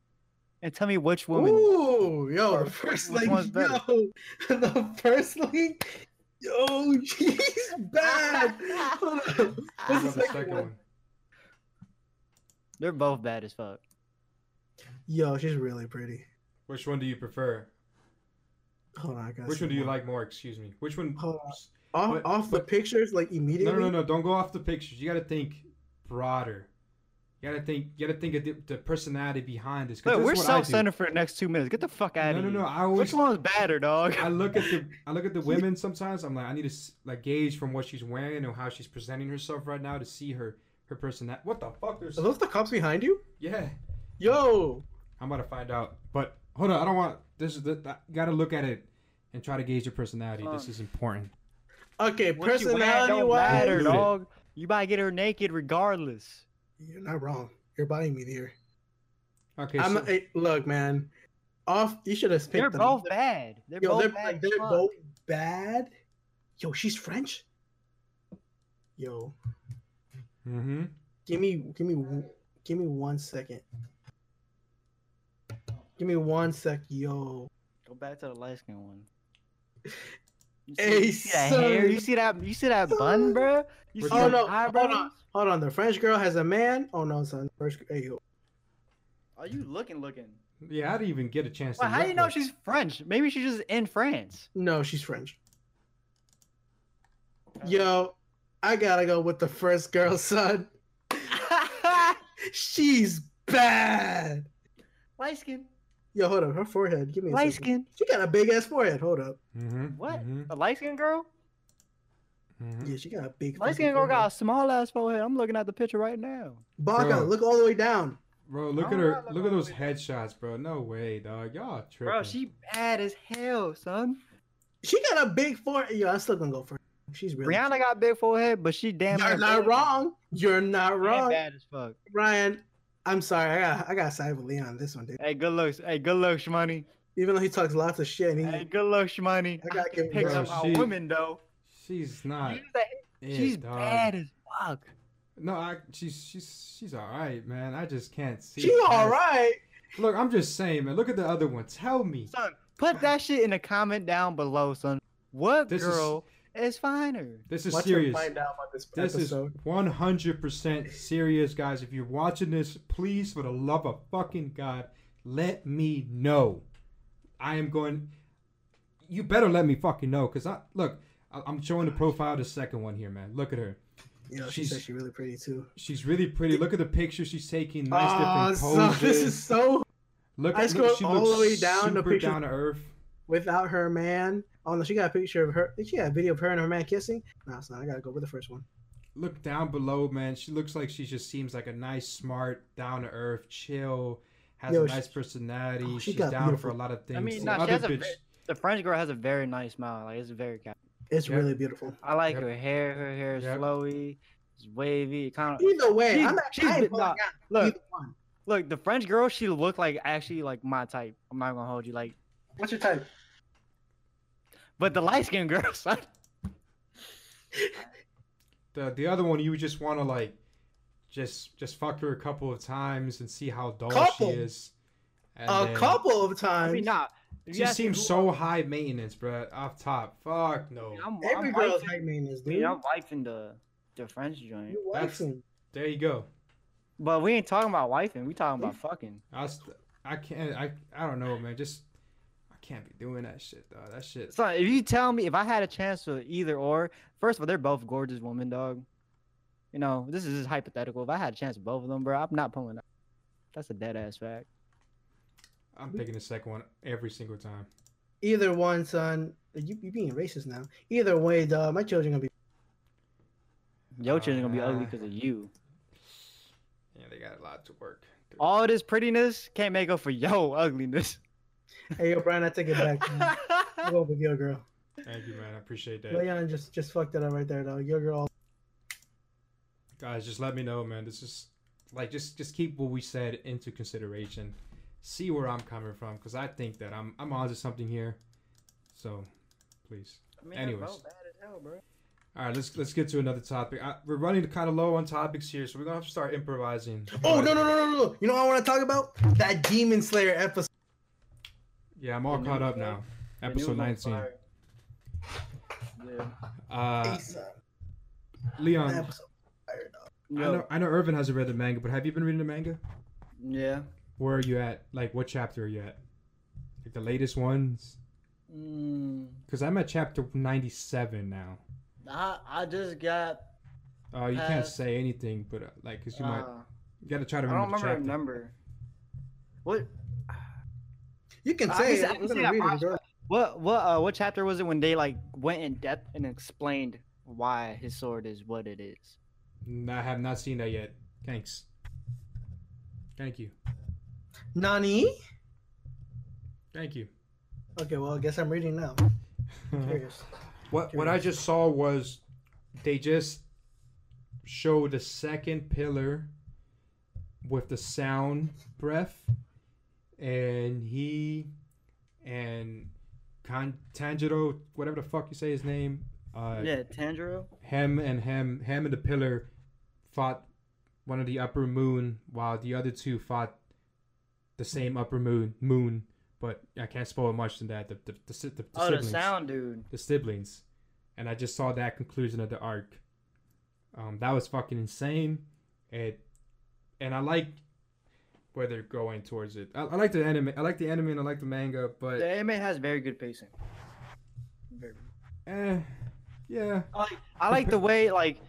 and tell me which woman. Ooh, yo, Or the first link, yo, the first link, yo, he's bad. Hold on. What What's the second second one? one? They're both bad as fuck. Yo, she's really pretty. Which one do you prefer? Hold on, I Which one do you like more? Excuse me. Which one? Hold on. Off, But- off the but- pictures, like immediately. no, no, no. Don't go off the pictures. You got to think broader. You got to think. You got to think of the, the personality behind this. 'cause Look, this we're is what I do. self-centered for the next two minutes. Get the fuck out No, of no, here. no. no, no. Which one's badder, dog? I look at the I look at the women sometimes. I'm like I need to like gauge from what she's wearing and how she's presenting herself right now to see her her personality. What the fuck? There's Are those the cops behind you? yeah. Yo, I'm about to find out. But hold on. I don't want this is the you got to look at it and try to gauge your personality. This is important. okay, What you wear personality don't wise, matter, dog. You might get her naked regardless. you're not wrong. You're buying me here. Okay. I'm so, not, look, man. Off, you should have picked They're them. both bad. They're Yo, both they're, bad. they're fuck. both bad. Yo, she's French. Yo, mm-hmm. give me, give me, give me one second. Give me one sec, yo. Go back to the light skin one. You Hey, you see that hair? You see that? You see that bun, bro? You Which see Oh one? no, hold on, hold on. The French girl has a man. Oh no, son. First, hey yo. Are you looking, looking? Yeah, I didn't even get a chance Well, to. how do you know look. she's French? Maybe she's just in France. No, she's French. Yo, I gotta go with the first girl, son. She's bad. light skin. Yo, hold up. Her forehead. Give me a Light second. skin. She got a big ass forehead. Hold up. Mhm, What? mhm, A light skin girl? mhm. Yeah, she got a big. Light skin girl got a small ass forehead. I'm looking at the picture right now. Baka, Bro. look all the way down. Bro, look at her. look Look at those headshots, bro. No way, dog. Y'all tripping. Bro, she bad as hell, son. She got a big forehead. Yo, I'm still gonna go for her. She's really. Rihanna got big forehead, but she damn You're not big. wrong. You're not And wrong, bad as fuck. Ryan. I'm sorry. I got I got side with Leon on this one, dude. Hey, good looks. Hey, good looks, money. Even though he talks lots of shit, and he, Hey, good looks, money. I gotta give him Picks Bro, up our she- women though. She's not. She's, that- it, she's bad as fuck. No, I. She's she's she's all right, man. I just can't see. She past- all right. Look, I'm just saying, man. Look at the other one. Tell me. Son, put that shit in the comment down below, son. What This is- girl is, finer? This is Watch her serious. find out about this, This episode. is 100% serious, guys. If you're watching this, please, for the love of fucking God, let me know. I am going. You better let me fucking know, cause I look. I- I'm showing the profile, of the second one here, man. Look at her. You know, she she's- said she's really pretty too. She's really pretty. Look at the picture she's taking. Nice Oh, different so, this is so look I at scrolled look, she all looks the way down the super picture- down to earth. without her man. Oh no, she got a picture of her. She got a video of her and her man kissing. No, it's not. I gotta go with the first one. Look down below, man. She looks like she just seems like a nice, smart, down to earth, chill, has Yo, a she- nice personality. oh, she she's got down for a lot of things. I mean, The nah, she other has a bitch- The French girl has a very nice smile. Like it's very. cap- It's Yep. really beautiful. I like Yep. her hair. Her hair is Yep. flowy. It's wavy. Kind of. Either way, She's- I'm not. she's I ain't nah, out Look, one. look. The French girl. She looked like actually like my type. I'm not gonna hold you. Like, What's your type? But the light skinned girl, son. the the other one you just want to like just just fuck her a couple of times and see how dull Couple? she is. And a then- couple of I times. mean, nah. you She ask me seems who- so high maintenance, bro. Off top, fuck no. I'm, Every I'm girl's wifing- high maintenance, I dude. I'm wifing the the French joint. You That's- wifing. There you go. But we ain't talking about wifing. We talking about fucking. I st- I can't. I I don't know, man. Just I can't be doing that shit, dog. That shit. So if you tell me if I had a chance for either or, first of all, they're both gorgeous women, dog. You know, this is just hypothetical. If I had a chance for both of them, bro, I'm not pulling out. That's a dead ass fact. I'm picking the second one every single time. Either one, son. You you being racist now. Either way, dog. My children gonna be. Your children gonna be ugly Uh, because of you. Yeah, they got a lot to work. through. All this prettiness can't make up for yo ugliness. Hey, yo, Brian, I take it back. man. Go over your girl. Thank you, man. I appreciate that. Leon just just fucked it up right there, though. Your girl. Guys, just let me know, man. This is like just just keep what we said into consideration. See where I'm coming from, because I think that I'm I'm onto something here. So, please. I mean, Anyways. bro, bad as hell, bro. All right, let's let's get to another topic. I, we're running kind of low on topics here, so we're gonna have to start improvising. Oh But- no no no no no! You know what I want to talk about? That Demon Slayer episode. Yeah, I'm all The caught up one? now. The Episode 19. Yeah. Uh, Ace, Leon, that episode fire, dog. I know I know Irvin hasn't read the manga, but have you been reading the manga? yeah. Where are you at? Like, what chapter are you at? Like the latest ones? Mm, Because I'm at chapter 97 now. I I just got. Oh, you can't say anything, but uh, like, cause you might, uh, you gotta try to remember. I don't remember the chapter. number. What You can say can it. I I'm gonna I read it. what what uh what chapter was it when they like went in depth and explained why his sword is what it is? Mm, I have not seen that yet. Thanks. Thank you. Nani? Thank you. Okay, well I guess I'm reading now. Curious. What what I just saw was they just showed the second pillar with the sound breath and he and Kan Tanjiro, whatever the fuck you say his name, uh yeah, Tanjiro. him and him him and the pillar fought one of the upper moon while the other two fought the same upper moon moon but I can't spoil much than that the the, the, the, the Oh, siblings the sound dude. the siblings, and I just saw that conclusion of the arc. Um, that was fucking insane. It, and I like where they're going towards it. I, I like the anime. I like the anime and I like the manga, but The anime has very good pacing. Very. eh, yeah. I like, I like the way like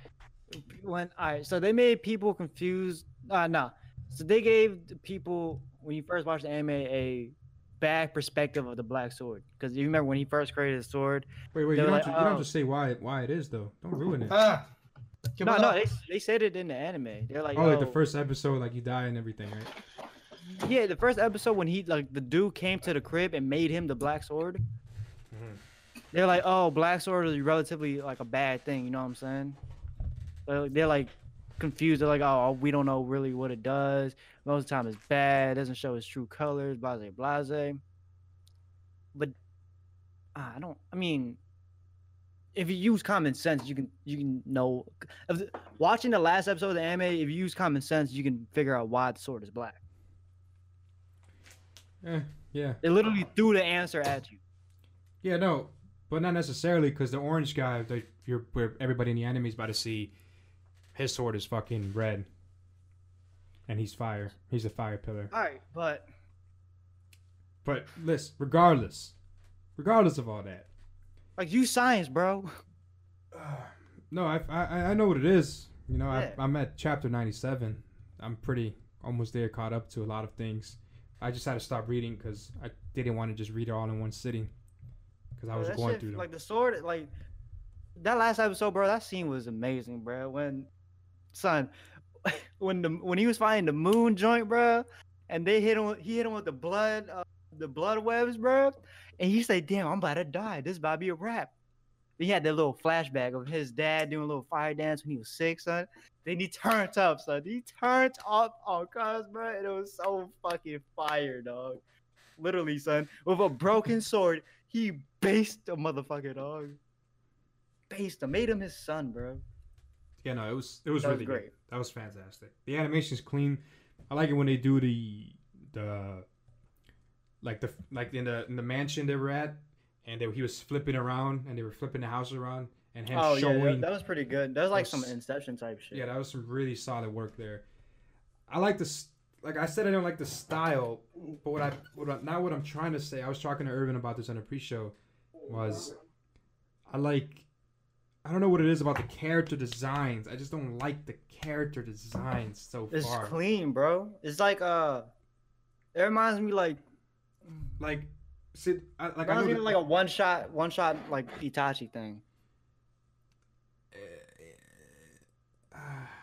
when I so they made people confused. Uh no, so they gave the people when you first watched the anime a bad perspective of the Black Sword because you remember when he first created the sword. Wait, wait. They You don't, like, have to, you don't have oh. to say why why it is though. Don't ruin it. Ah. Give No, it no, they, they said it in the anime. They're like, oh, like the "Oh, first episode, like you die and everything, right? Yeah, the first episode when he like the dude came to the crib and made him the Black Sword. Mhm. They're like, oh, Black Sword is relatively like a bad thing. You know what I'm saying? They're, they're like confused. They're like, oh, we don't know really what it does. Most of the time, it's bad. Doesn't show its true colors. Blase, blase. But ah, I don't. I mean, if you use common sense, you can you can know. If, watching the last episode of the anime, if you use common sense, you can figure out why the sword is black. Eh, yeah. They literally threw the answer at you. Yeah, no, but not necessarily because the orange guy that you're where everybody in the anime is about to see, his sword is fucking red, and he's fire. He's a fire pillar. All right, but But listen, regardless, regardless of all that, like you science, bro. no, I I, I know what it is. You know, Yeah. I, I'm at chapter 97. I'm pretty almost there, caught up to a lot of things. I just had to stop reading because I didn't want to just read it all in one sitting because I was going shit, through them. like the sword, like that last episode, bro. That scene was amazing, bro. When son, when the when he was fighting the moon joint, bro, and they hit him, he hit him with the blood, uh, the blood webs, bro, and he said, "Damn, I'm about to die. This about to be a wrap." He had that little flashback of his dad doing a little fire dance when he was six, son. Then he turned up, son. He turned up on cuz, bro, and it was so fucking fire, dog. Literally, son, with a broken sword, he based a motherfucker, dog. Based him, made him his son, bro. Yeah, no, it was it was That was really great. great. That was fantastic. The animation's clean. I like it when they do the the like the like in the in the mansion they were at, and they, he was flipping around, and they were flipping the house around, and him Oh yeah, showing. that, that was pretty good. That was like some Inception type shit. yeah, that was some really solid work there. I like this. like I said, I don't like the style, but what I, what I now what I'm trying to say, I was talking to Irvin about this on a pre-show, was I like, I don't know what it is about the character designs. I just don't like the character designs so It's far. It's clean, bro. It's like uh, it reminds me like Like, see, I, like I know reminds that- like a one shot, one shot like Itachi thing.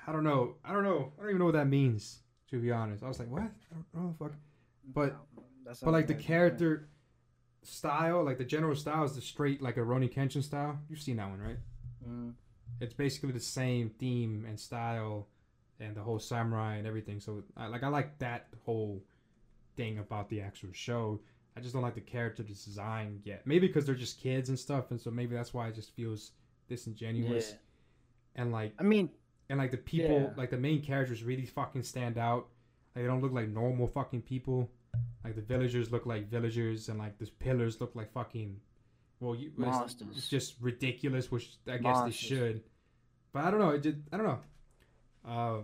I don't know. I don't know. I don't even know what that means. To be honest, I was like, what? I don't know. Fuck. But That's but like the character style, like the general style is the straight like a Rurouni Kenshin style. You've seen that one, right? Mhm. It's basically the same theme and style, and the whole samurai and everything. So I, like I like that whole thing about the actual show. I just don't like the character design yet. Maybe because they're just kids and stuff, and so maybe that's why it just feels disingenuous. Yeah. And like I mean, and like the people, Yeah. like the main characters, really fucking stand out. Like they don't look like normal fucking people. Like the villagers look like villagers, and like the pillars look like fucking. Well, you, it's, Monsters. it's just ridiculous, which I guess Monsters. they should. But I don't know. It just I don't know. Uh,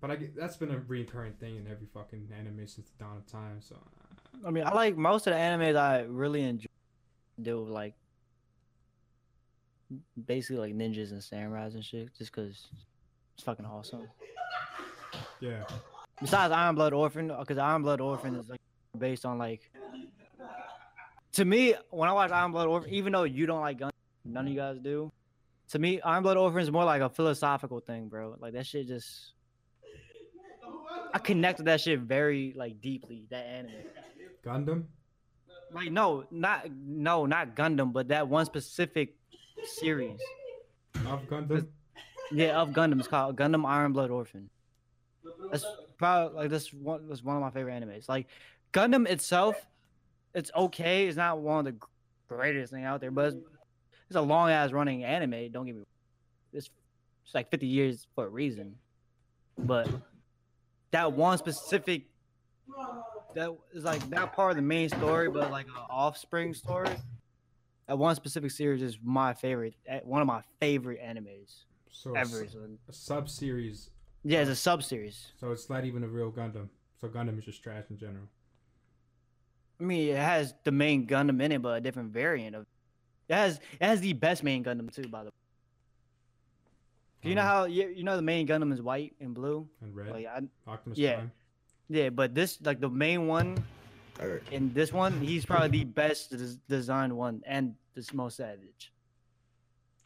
but I get, that's been a recurring thing in every fucking anime since the dawn of time. So I mean, I like most of the animes I really enjoy deal with like basically like ninjas and samurais and shit, just cause it's fucking awesome. yeah, Besides Iron Blood Orphan, because Iron Blood Orphan is like based on like. To me, when I watch Iron Blood Orphan, even though you don't like guns, none of you guys do. To me, Iron Blood Orphan is more like a philosophical thing, bro. Like that shit just. I connect with that shit very like deeply. That anime. Gundam. Like no, not no, not Gundam, but that one specific series. Of Gundam. Yeah, of Gundam. It's called Gundam Iron Blood Orphan. That's probably like this one. That's one of my favorite animes. Like Gundam itself, it's okay. It's not one of the greatest thing out there, but it's, it's a long ass running anime. Don't get me. It's it's like fifty years for a reason, but that one specific that is like that part of the main story, but like an offspring story. That one specific series is my favorite. eh, One of my favorite animes So ever. a sub series. Yeah, it's a sub series. So it's not even a real Gundam. So Gundam is just trash in general. I mean, it has the main Gundam in it, but a different variant of. It has it has the best main Gundam too, by the way. You know Um, how you, you know the main Gundam is white and blue. and red. Like I, Optimus yeah. Prime. Yeah, but this like the main one in this one, he's probably the best des- designed one and the most savage.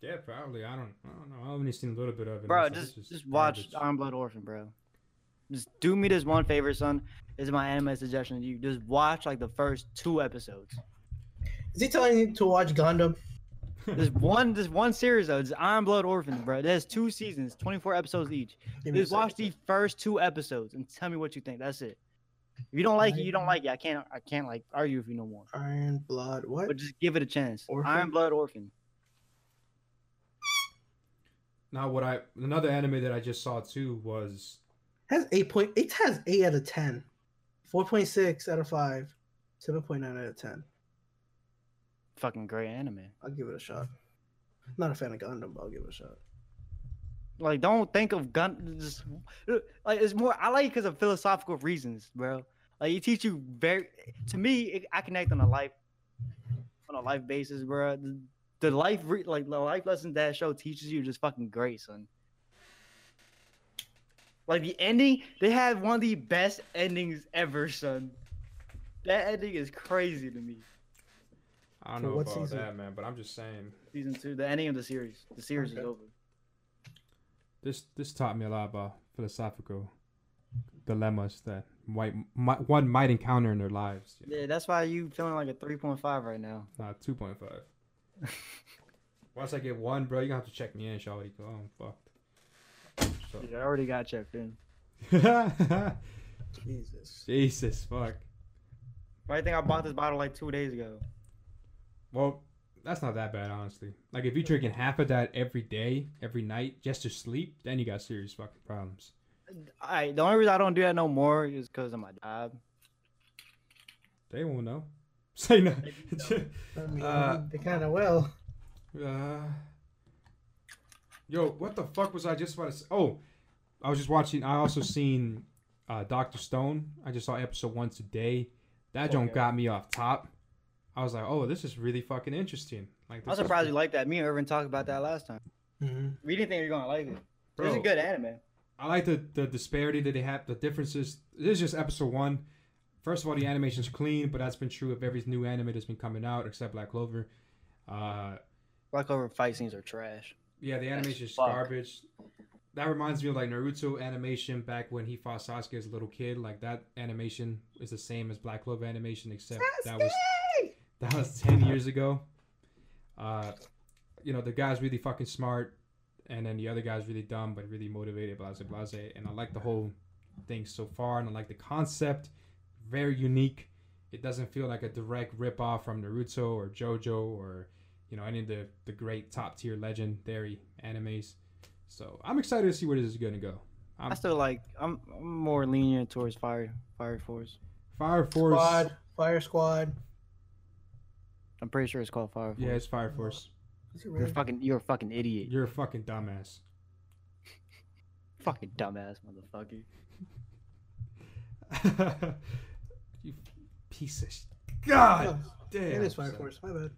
Yeah, probably. I don't. I don't know. I've only seen a little bit of it. Bro, It's- just just watch garbage. Iron Blood Orphan, bro. Just do me this one favor, son. This is my anime suggestion you. Just watch like the first two episodes. Is he telling you to watch Gundam? There's one, this one series though. It's Iron Blood Orphans, bro. There's two seasons, 24 episodes each. Give me a Just watch the first two episodes and tell me what you think. That's it. If you don't like it, you don't like it. I can't, I can't like argue if you know more. Iron Blood. What? But just give it a chance. Orphan? Iron Blood Orphan. Now, what I another anime that I just saw too was has eight point it has eight out of ten. Four point six out of five. Seven point nine out of ten. Fucking great anime. I'll give it a shot. Not a fan of Gundam, but I'll give it a shot. Like, don't think of gun. Just like it's more. I like it because of philosophical reasons, bro. Like, it teach you very. To me, it, I connect on a life, on a life basis, bro. The, the life, re, like the life lesson that show teaches you, just fucking great, son. Like the ending, they have one of the best endings ever, son. That ending is crazy to me. I don't For know what about season? that, man. But I'm just saying Season two, the ending of the series. The series is over. this this taught me a lot about philosophical dilemmas that white might, one might encounter in their lives. You know? Yeah, that's why you feeling like a three point five right now. Not two point five. Once I get one, bro, you gonna have to check me in, shawty. 'cause I'm fucked. Yeah, I already got checked in. Jesus. Jesus, fuck. I think I bought this bottle like two days ago. Well, that's not that bad, honestly. Like, if you're drinking half of that every day, every night, just to sleep, then you got serious fucking problems. I the only reason I don't do that no more is because of my job. They won't know. Say no. I mean, Uh, they kind of will. uh, yo, what the fuck was I just about to say? Oh, I was just watching. I also seen uh, Doctor Stone. I just saw episode one today. That Oh, joint yeah. got me off top. I was like, oh, this is really fucking interesting. Like, I'm surprised good. you like that. Me and Irvin talked about that last time. Mhm. We didn't think you were gonna like it. Bro, It's a good anime. I like the the disparity that they have, the differences. This is just episode one. First of all, the animation's clean, but that's been true of every new anime that's been coming out except Black Clover. Uh, Black Clover fight scenes are trash. yeah, the animation is garbage. That reminds me of like Naruto animation back when he fought Sasuke as a little kid. Like that animation is the same as Black Clover animation, except that was that was ten years ago. Uh, you know the guy's really fucking smart, and then the other guy's really dumb but really motivated. Blase blase, and I like the whole thing so far, and I like the concept. Very unique. It doesn't feel like a direct rip off from Naruto or JoJo or you know any of the the great top tier legendary animes. So I'm excited to see where this is gonna go. i I'm, still like. I'm, I'm more lenient towards Fire Fire Force. Fire Force. Squad, Fire Squad. I'm pretty sure it's called Fire Force. Yeah, it's Fire Force. Is it You're really? fucking. You're a fucking idiot. You're a fucking dumbass. fucking dumbass motherfucker. you piece of sh- God Oh, damn. it is Fire. Force. My bad.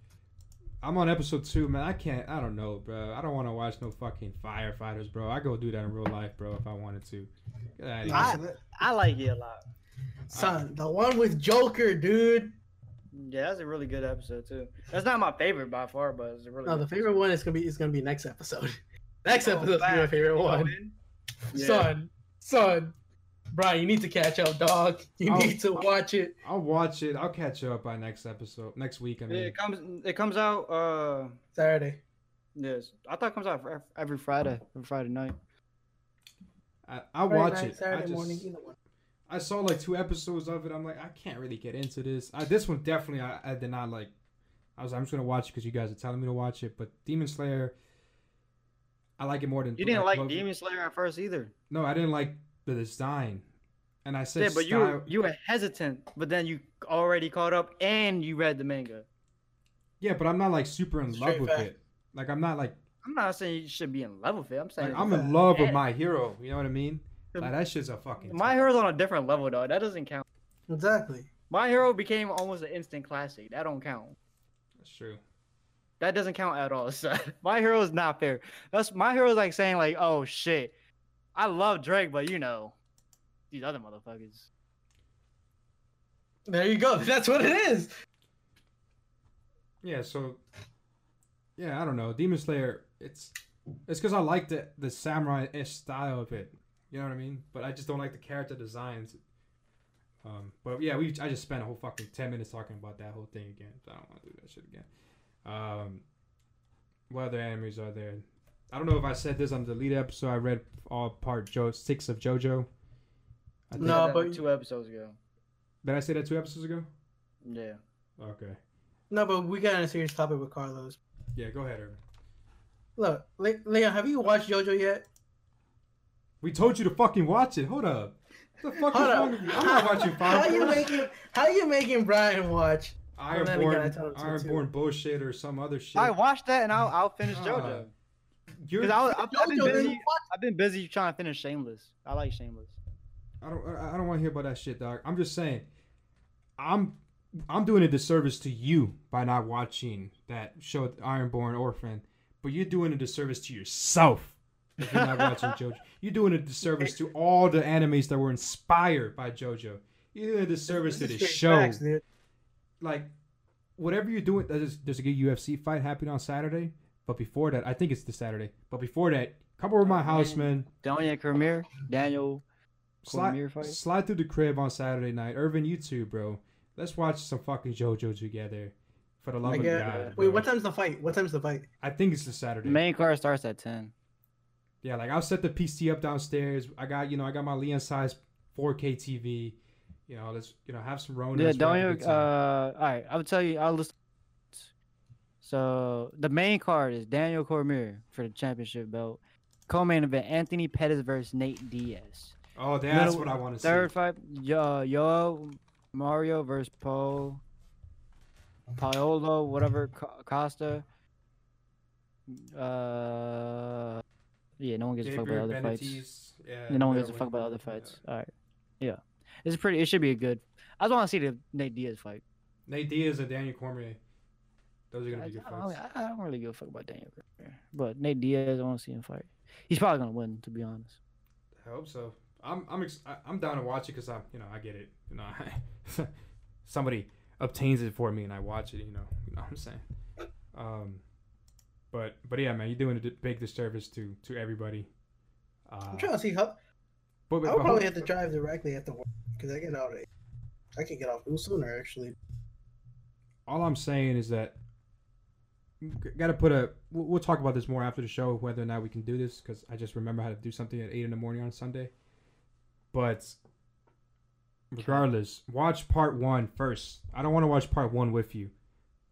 I'm on episode two, man. I can't. I don't know, bro. I don't want to watch no fucking firefighters, bro. I go do that in real life, bro, if I wanted to. Get outta here. I- I like it a lot. Son, the one with Joker, dude. Yeah, that's a really good episode too. That's not my favorite by far, but it's a really. No, the good favorite one is gonna be is gonna be next episode. Next episode. episode's gonna be my favorite Oh, one. man. Yeah. Son, son, Brian, you need to catch up, dog. You Oh, need to watch it. I'll watch it. I'll catch up by next episode, next week. I mean, It comes. It comes out. Uh, Saturday. yes. I thought it comes out every Friday, every Friday night. I, I'll Friday watch night, it. Saturday I just, morning, either one. I saw like two episodes of it. I'm like, I can't really get into this. I, this one definitely, I, I did not like. I was, I'm just gonna watch it because you guys are telling me to watch it. But Demon Slayer, I like it more than. You didn't Black like Demon Slayer at first either. No, I didn't like the design, and I said Yeah, but you style. were, you were hesitant, but then you already caught up and you read the manga. Yeah, but I'm not like super in love Straight with fact. it. Like I'm not like, I'm not saying you should be in love with it. I'm saying like I'm in love with my hero. You know what I mean? The- Like that shit's a fucking. My Hero's on a different level though. That doesn't count. Exactly. My Hero became almost an instant classic. That don't count. That's true. That doesn't count at all. son. my Hero is not fair. That's my Hero is like saying like, oh shit, I love Drake, but you know, these other motherfuckers. There you go. That's what it is. Yeah. So. Yeah, I don't know. Demon Slayer. It's it's because I like the the samurai ish style of it. You know what I mean? But I just don't like the character designs. Um, but yeah, we I just spent a whole fucking ten minutes talking about that whole thing again. So I don't want to do that shit again. Um, what other animes are there? I don't know if I said this on the lead episode. I read all part Jo six of JoJo. I think- No, did that but- two episodes ago. did I say that two episodes ago? Yeah. Okay. No, but we got on a serious topic with Carlos. Yeah, go ahead, Irvin. Look, Le- Leon, have you watched JoJo yet? We told you to fucking watch it. Hold up. What the fuck is Hold wrong with you? I'm not watching How Fire you Force. making How you making Brian watch? Well, then again, I Ironborn, told him to, Ironborn bullshit or some other shit. I watched that and I'll I'll finish Uh, JoJo. You're, Because I, I've, I've been busy. I've been busy trying to finish Shameless. I like Shameless. I don't. I I don't want to hear about that shit, dog. I'm just saying. I'm. I'm doing a disservice to you by not watching that show, Ironborn Orphan. But you're doing a disservice to yourself if you're not watching JoJo. You're doing a disservice to all the animes that were inspired by JoJo. You're doing a disservice to the show. facts, like whatever you're doing there's, there's a good UFC fight happening on Saturday but before that I think it's the Saturday but before that come over to my house man Daniel Cormier, Daniel slide, fight. slide through the crib on Saturday night Irvin you too bro let's watch some fucking JoJo together for the love I of get- God Wait, bro. what time's the fight? What time's the fight? I think it's the Saturday The main card starts at ten. Yeah like I'll set the PC up downstairs I got you know I got my Leon size 4K TV you know let's you know have some Ronin Yeah, a Daniel. Uh, all right, I'll tell you. I'll list. So the main card is Daniel Cormier for the championship belt. Co-main event: Anthony Pettis versus Nate Diaz. oh that's middle- what I want to see Third fight: Yo, Yo Mario versus Paul Paolo, whatever Costa. Uh, yeah, no one gives a fuck about other fights. Yeah, Yeah, no one gives a fuck about other fights. All right. Yeah. It's pretty. It should be a good. I just want to see the Nate Diaz fight. Nate Diaz and Daniel Cormier. Those are gonna be good I fights. I don't really give a fuck about Daniel Cormier, but Nate Diaz, I want to see him fight. He's probably gonna win, to be honest. I hope so. I'm I'm ex- I- I'm down to watch it because I you know I get it. You know, I, somebody obtains it for me and I watch it. You know, you know what I'm saying. Um, but but yeah, man, you're doing a big disservice to to everybody. Uh, I'm trying to see how. but, I but, would but probably have to drive directly after work because I get out. At, I can get off a sooner actually. all I'm saying is that got to put a. We'll, we'll talk about this more after the show whether or not we can do this because I just remember how to do something at eight in the morning on Sunday. But regardless, watch part one first. I don't want to watch part one with you.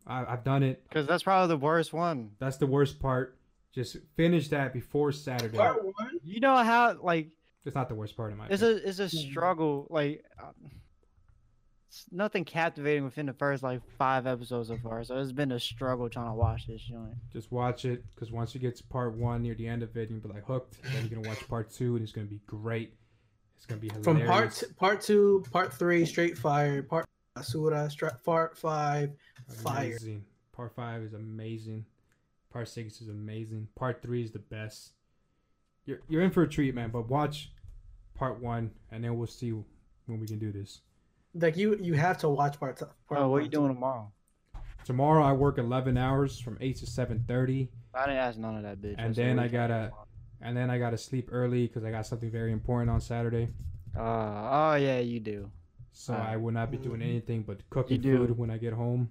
I, I've done it. Because that's probably the worst one. That's the worst part. Just finish that before Saturday. Part one. You know how like It's not the worst part of my it's opinion. a it's a struggle. Like um, it's nothing captivating within the first like five episodes so far. So it's been a struggle trying to watch this joint. Just watch it because once you get to part one near the end of it, you'll be like hooked. Then you're gonna watch part two, and it's gonna be great. It's gonna be hilarious. From part t- part two, part three, straight fire. Part Asura, stra- part five, fire. Amazing. Part five is amazing. Part six is amazing. Part three is the best. You're you're in for a treat, man. But watch part one, and then we'll see when we can do this. Like you, you have to watch part. T- part Oh, what are you doing tomorrow? Tomorrow I work 11 hours from eight to 7:30, I didn't ask none of that bitch. And said, then I gotta- and then I gotta sleep early because I got something very important on Saturday. Uh, oh yeah, you do. So Ah. I will not be doing anything but cooking do. food when I get home,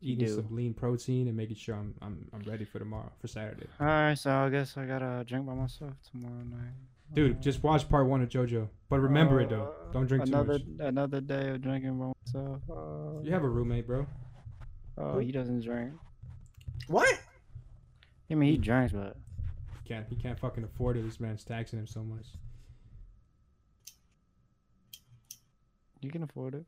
You eating do. some lean protein, and making sure I'm I'm I'm ready for tomorrow for Saturday. All right, so I guess I gotta drink by myself tomorrow night. Dude, just watch part one of JoJo. But remember it though. Uh, Don't drink too another much. another day of drinking by myself. Uh, You have a roommate, bro. Oh, he doesn't drink. What? I mean, he drinks, but He can't he can't fucking afford it. This man's taxing him so much. you can afford it.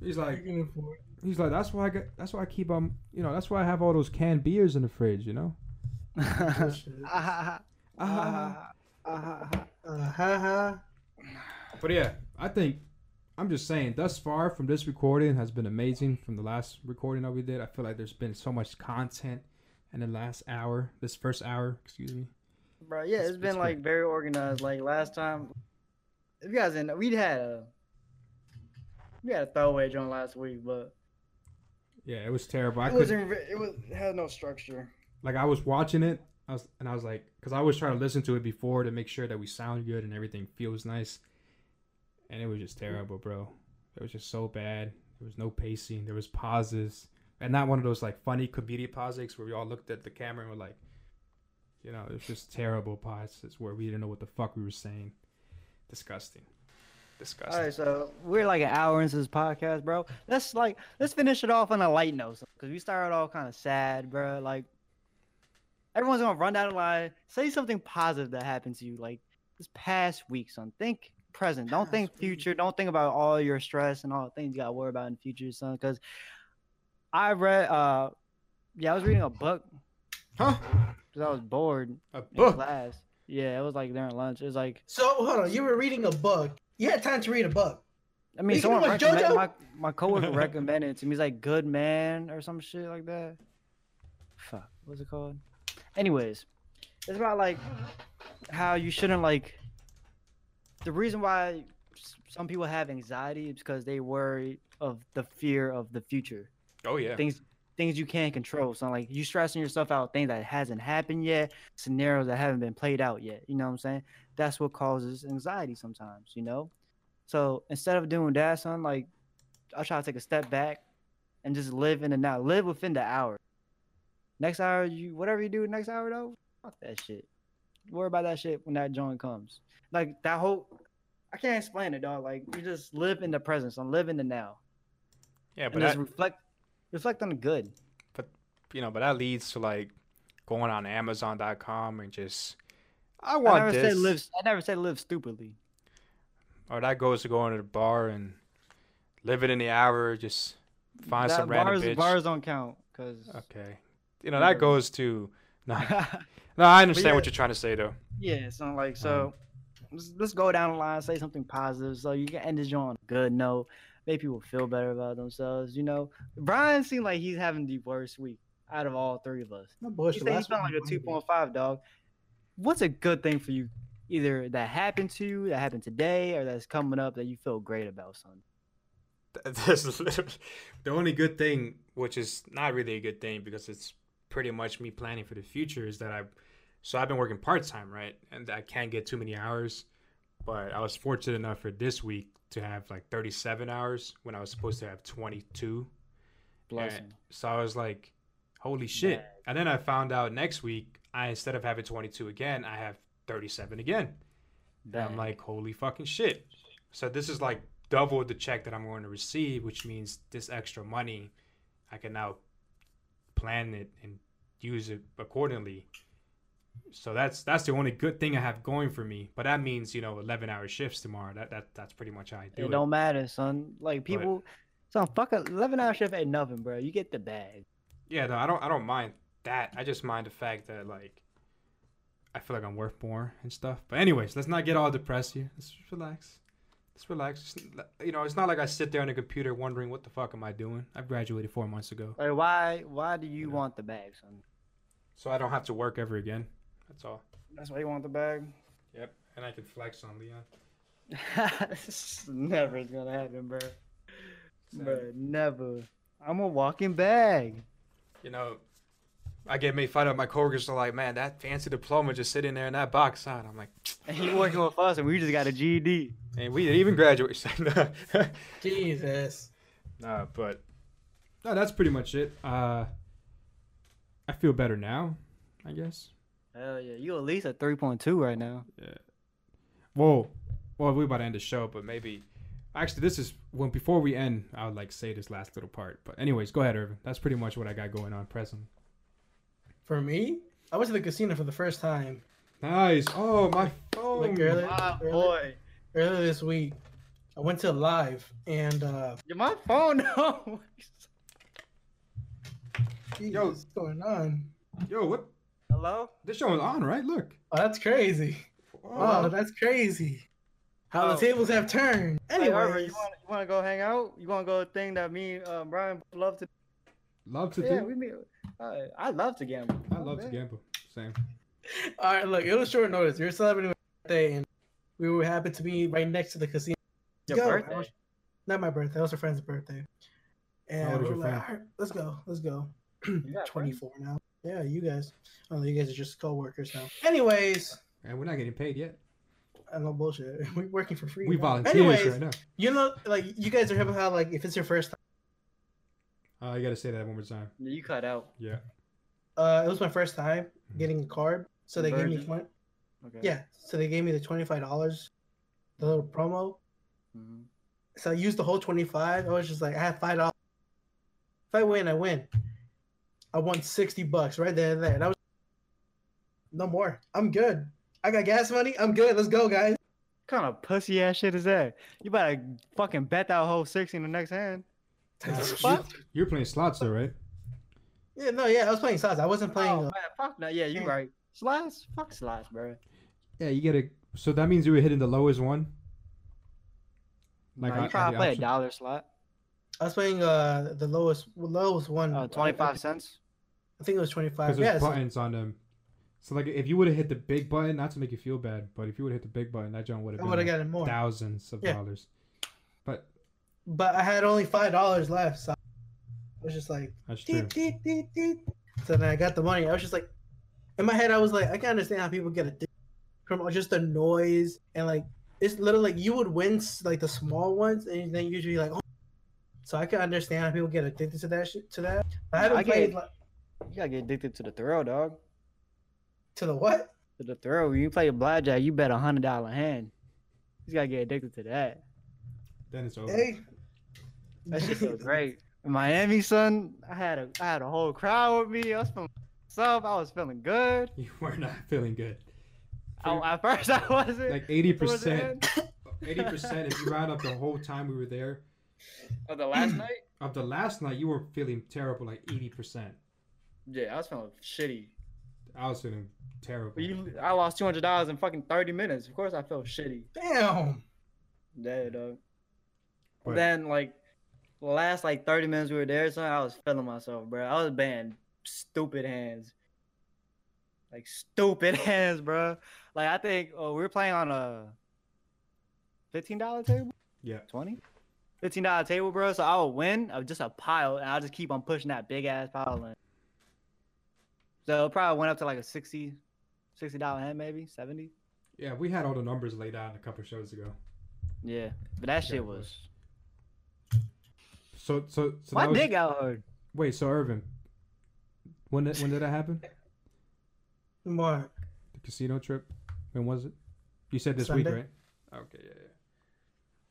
he's like You can afford- he's like that's why I got that's why I keep um you know that's why I have all those canned beers in the fridge. You know. bullshit. Ha ha. But yeah, I think I'm just saying thus far from this recording has been amazing. From the last recording that we did, I feel like there's been so much content in the last hour, this first hour, excuse me. Bro, yeah, It's- it's been it's like very organized. Like last time, if you guys didn't know, we had a we had a throwaway joint last week, but Yeah, it was terrible. I it wasn't. It was it had no structure. like I was watching it, I was and I was like, because I was trying to listen to it before to make sure that we sound good and everything feels nice, and it was just terrible, bro. It was just so bad. There was no pacing. There was pauses, and not one of those like funny comedic pauses where we all looked at the camera and were like, you know, it was just terrible pauses where we didn't know what the fuck we were saying. Disgusting. Disgusting. All right, so we're like an hour into this podcast, bro. Let's like let's finish it off on a light note, because we started all kind of sad, bro. Like everyone's gonna run down the line, say something positive that happened to you, like this past week, son. Think present, don't think Past week. future. Don't think about all your stress and all the things you gotta worry about in the future, son. Because I read, uh, yeah, I was reading a book Huh? because I was bored A in book. class. Yeah, it was like during lunch. It was like So hold on, you were reading a book. You had time to read a book. I mean, you someone talking about recommended JoJo? my my coworker recommended it to me. He's like "Good Man" or some shit like that. Fuck, what's it called? Anyways, it's about like how you shouldn't like. The reason why some people have anxiety is because they worry of the fear of the future, Oh yeah. things things you can't control. So like you stressing yourself out, things that hasn't happened yet, scenarios that haven't been played out yet. You know what I'm saying? That's what causes anxiety sometimes. You know. So instead of doing that, son, like I try to take a step back and just live in the now. Live within the hour. Next hour, you whatever you do next hour though, fuck that shit. Worry about that shit when that joint comes. Like that whole I can't explain it, dog. Like you just live in the present, son. Live in the now. Yeah, And but just that, reflect reflect on the good. But you know, but that leads to like going on Amazon.com and just I I want never this, said live I never said live stupidly. or that goes to going to the bar and live it in the hour, just find That- some random bars, bitch. bars don't count because Okay, you know that goes to no, no. I understand what you're trying to say though. yeah, so like so um, let's, let's go down the line, say something positive, so you can end this joint on a good note. Make people feel better about themselves. You know, Brian seemed like he's having the worst week out of all three of us. No He bullshit. said he's last like a might two be. point five dog. What's a good thing for you? Either that happened to you, that happened today, or that's coming up that you feel great about, son. That's literally the only good thing, which is not really a good thing because it's pretty much me planning for the future, is that I. So I've been working part time, right, and I can't get too many hours. But I was fortunate enough for this week to have like 37 hours when I was supposed to have 22. Bless And him. so I was like, holy shit. And then I found out next week, I instead of having 22 again, I have 37 again. And I'm like, holy fucking shit. So this is like double the check that I'm going to receive, which means this extra money, I can now plan it and use it accordingly. So that's that's the only good thing I have going for me. But that means you know 11 hour shifts tomorrow. That that that's pretty much how I do it it. don't matter, son. Like people, son, fuck a eleven hour shift ain't nothing, bro. You get the bag. Yeah, no, I don't I don't mind that. I just mind the fact that like I feel like I'm worth more and stuff. But anyways, let's not get all depressed here. Let's just relax. Let's relax. Just, you know, it's not like I sit there on the computer wondering what the fuck am I doing. I graduated four months ago, Like why? Why do you Yeah. want the bag, son? so I don't have to work ever again. That's all. That's why you want the bag. Yep, and I can flex on Leon. This never gonna happen, bro. So, Bro, never. I'm a walking bag. You know, I get made fun of. My coworkers are like, "Man, that fancy diploma just sitting there in that box." Son. I'm like, And you working with us, and we just got a GED. and we didn't even graduate. Jesus. Nah, but no, that's pretty much it. Uh, I feel better now, I guess. Hell yeah, you at least at three point two right now. Yeah. Whoa, well, we're about to end the show, but maybe. Actually, this is when before we end, I would like say this last little part. But anyways, go ahead, Irvin. That's pretty much what I got going on present. For me, I went to the casino for the first time Nice. Oh my phone. like earlier, My earlier, boy, earlier this week. I went to live and uh my phone. No. geez, Yo. what's going on? Yo, what? Hello. This show is on, right? Look. Oh, that's crazy. Oh, Oh, that's crazy. How Oh. the tables have turned. Hey, Anyway, Irvin, you want you want to go hang out? You want to go thing that me and uh, Brian love to? love to Yeah, do. we meet. Uh, I love to gamble. I love to gamble. Same. all right, look, it was short notice. You're celebrating my birthday, and we were happy to be right next to the casino. Your Go. birthday. Was- Not my birthday. It was a friend's birthday. And we your were like, friend? all right, let's go. Let's go. You got friends? 24 now. Yeah, you guys. Oh, you guys are just co-workers now. Anyways, And we're not getting paid yet. I know bullshit. We're working for free. We now. volunteers Anyways, right now. you know, like you guys are having how like if it's your first time. Uh, you gotta say that one more time. You cut out. Yeah. Uh, it was my first time getting a card, so they gave me Virgin? 20, Okay. yeah. So they gave me the twenty five dollars, the little promo. Mhm. So I used the whole twenty five. I was just like, I have five dollars. If I win, I win. I won sixty bucks right there and there. And I was no more. I'm good. I got gas money. I'm good. Let's go, guys. What kind of pussy ass shit is that? You better fucking bet that whole sixty in the next hand. What? You're playing slots though, right? Yeah, no, yeah. I was playing slots. I wasn't playing. oh, uh, man, fuck that. Yeah, you're right. Slots, fuck slots, bro. Yeah, you get a. So that means you were hitting the lowest one. Like, on- you probably on to play a dollar slot. I was playing uh the lowest lowest one. Uh, twenty five cents. I think it was 25. Because there's Yeah, so- buttons on them. So like, if you would have hit the big button, not to make you feel bad, but if you would have hit the big button, that jump would have been would have like gotten more. thousands of Yeah. dollars. But But I had only five dollars left, so I was just like, that's true. deet, deet, deet, deet. so then I got the money. I was just like, in my head, I was like, I can understand how people get addicted from just the noise and like it's literally like you would win like the small ones, and then you'd usually like, oh. so I can understand how people get addicted to that shit. To that, I haven't I get- played like, You gotta get addicted to the thrill, dog. to the what? To the thrill. When you play a blackjack, you bet a hundred dollar hand. You gotta get addicted to that. Then it's over. Hey, That shit so great. In Miami, son, I had a I had a whole crowd with me. I was feeling myself. I was feeling good. You were not feeling good. I, at first, I wasn't. Like eighty percent. eighty percent. If you round up the whole time we were there, of the last night. of the last night, you were feeling terrible. Like eighty percent. Yeah, I was feeling shitty. I was feeling terrible. You, I lost two hundred dollars in fucking thirty minutes. Of course, I felt shitty. Damn. Yeah, dog. But- Then like, last like thirty minutes we were there, son, I was feeling myself, bro. I was banging stupid hands. Like stupid hands, bro. Like I think oh, we were playing on a fifteen dollar table. Yeah. 20 15 dollar table bro so I would win of just a pile and i'll just keep on pushing that big ass pile in so it probably went up to like a 60 60 dollar hand maybe 70 Yeah, we had all the numbers laid out a couple shows ago. yeah but that shit was So so so my that was, dick got hard Wait, so Irvin, when did when did that happen? What? The casino trip. When was it? You said this Sunday. week, right? Okay, yeah, yeah.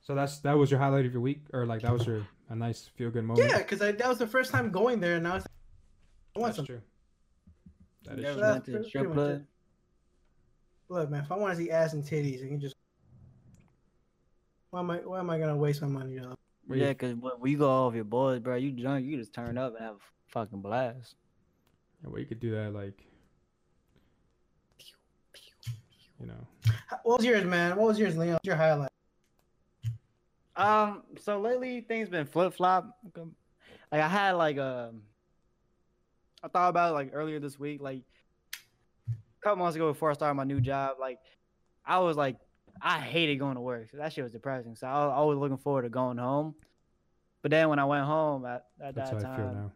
So that's that was your highlight of your week, or like that was your a nice feel good moment. Yeah, because that was the first time going there, and I was. I want that's some true. That is Yeah, true. That's went to pretty strip club. Look, man, if I want to see ass and titties, I can just. Why am I? Why am I gonna waste my money on? Yeah because when you go off your boys bro you drunk you just turn up and have a fucking blast Yeah, well, you could do that like, you know. What was yours, man? What was yours, Leon? What's your highlight? Um, so lately things been flip flop. Like I had like um, I thought about it like earlier this week, like a couple months ago before I started my new job. Like I was like, I hated going to work. So that shit was depressing. So I was always looking forward to going home. But then when I went home at, at that I time, now.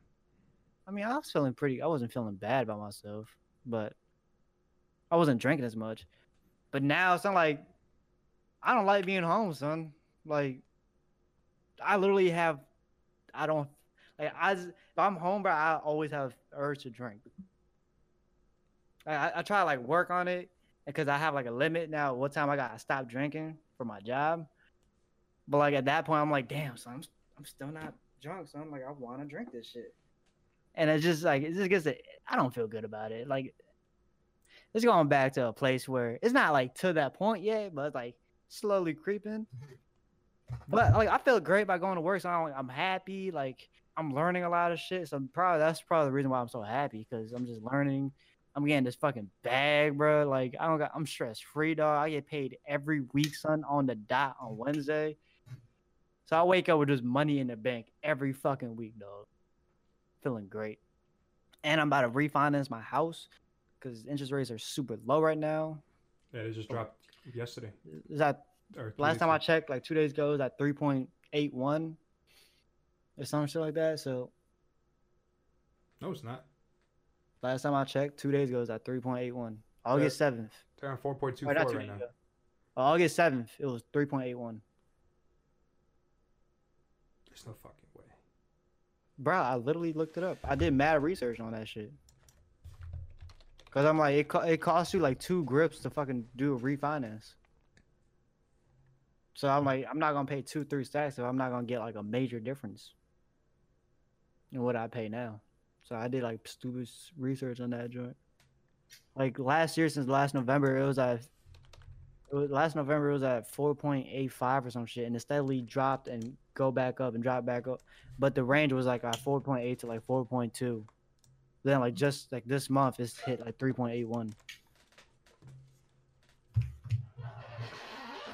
I mean, I was feeling pretty. I wasn't feeling bad about myself, but I wasn't drinking as much. But now it's not like I don't like being home, son. Like I literally have, I don't like I. If I'm home, bro, I always have urge to drink. I, I, I try to like work on it because I have like a limit now. What time I gotta stop drinking for my job? But like at that point, I'm like, damn, so I'm, I'm still not drunk, so I'm like, I want to drink this shit and it's just like it just gets it. I don't feel good about it. Like it's going back to a place where it's not like to that point yet, but like slowly creeping. But like I feel great by going to work, so I'm, I'm happy. Like I'm learning a lot of shit. So probably that's probably the reason why I'm so happy because I'm just learning. I'm getting this fucking bag, bro. Like I don't got. I'm stress free, dog. I get paid every week, son, on the dot on Wednesday. So I wake up with just money in the bank every fucking week, dog feeling great. And I'm about to refinance my house because interest rates are super low right now. Yeah, they just dropped yesterday. Is that last time I checked, like two days ago, it was at 3.81 or some shit like that. So No, it's not. last time I checked, two days ago, it was at 3.81. August 7th. They're on four point two four right now. ago. August 7th, it was 3.81. There's no fucking way. Bro, I literally looked it up. I did mad research on that shit. Cause I'm like, it, co- it costs you like two grips to fucking do a refinance. So I'm like, I'm not gonna pay two, three stacks if I'm not gonna get like a major difference in what I pay now. So I did like stupid research on that joint. Like last year, since last November, it was at it was, last November it was at 4.85 or some shit, and it steadily dropped and go back up and drop back up but the range was like at 4.8 to like 4.2 then like just like this month it's hit like 3.81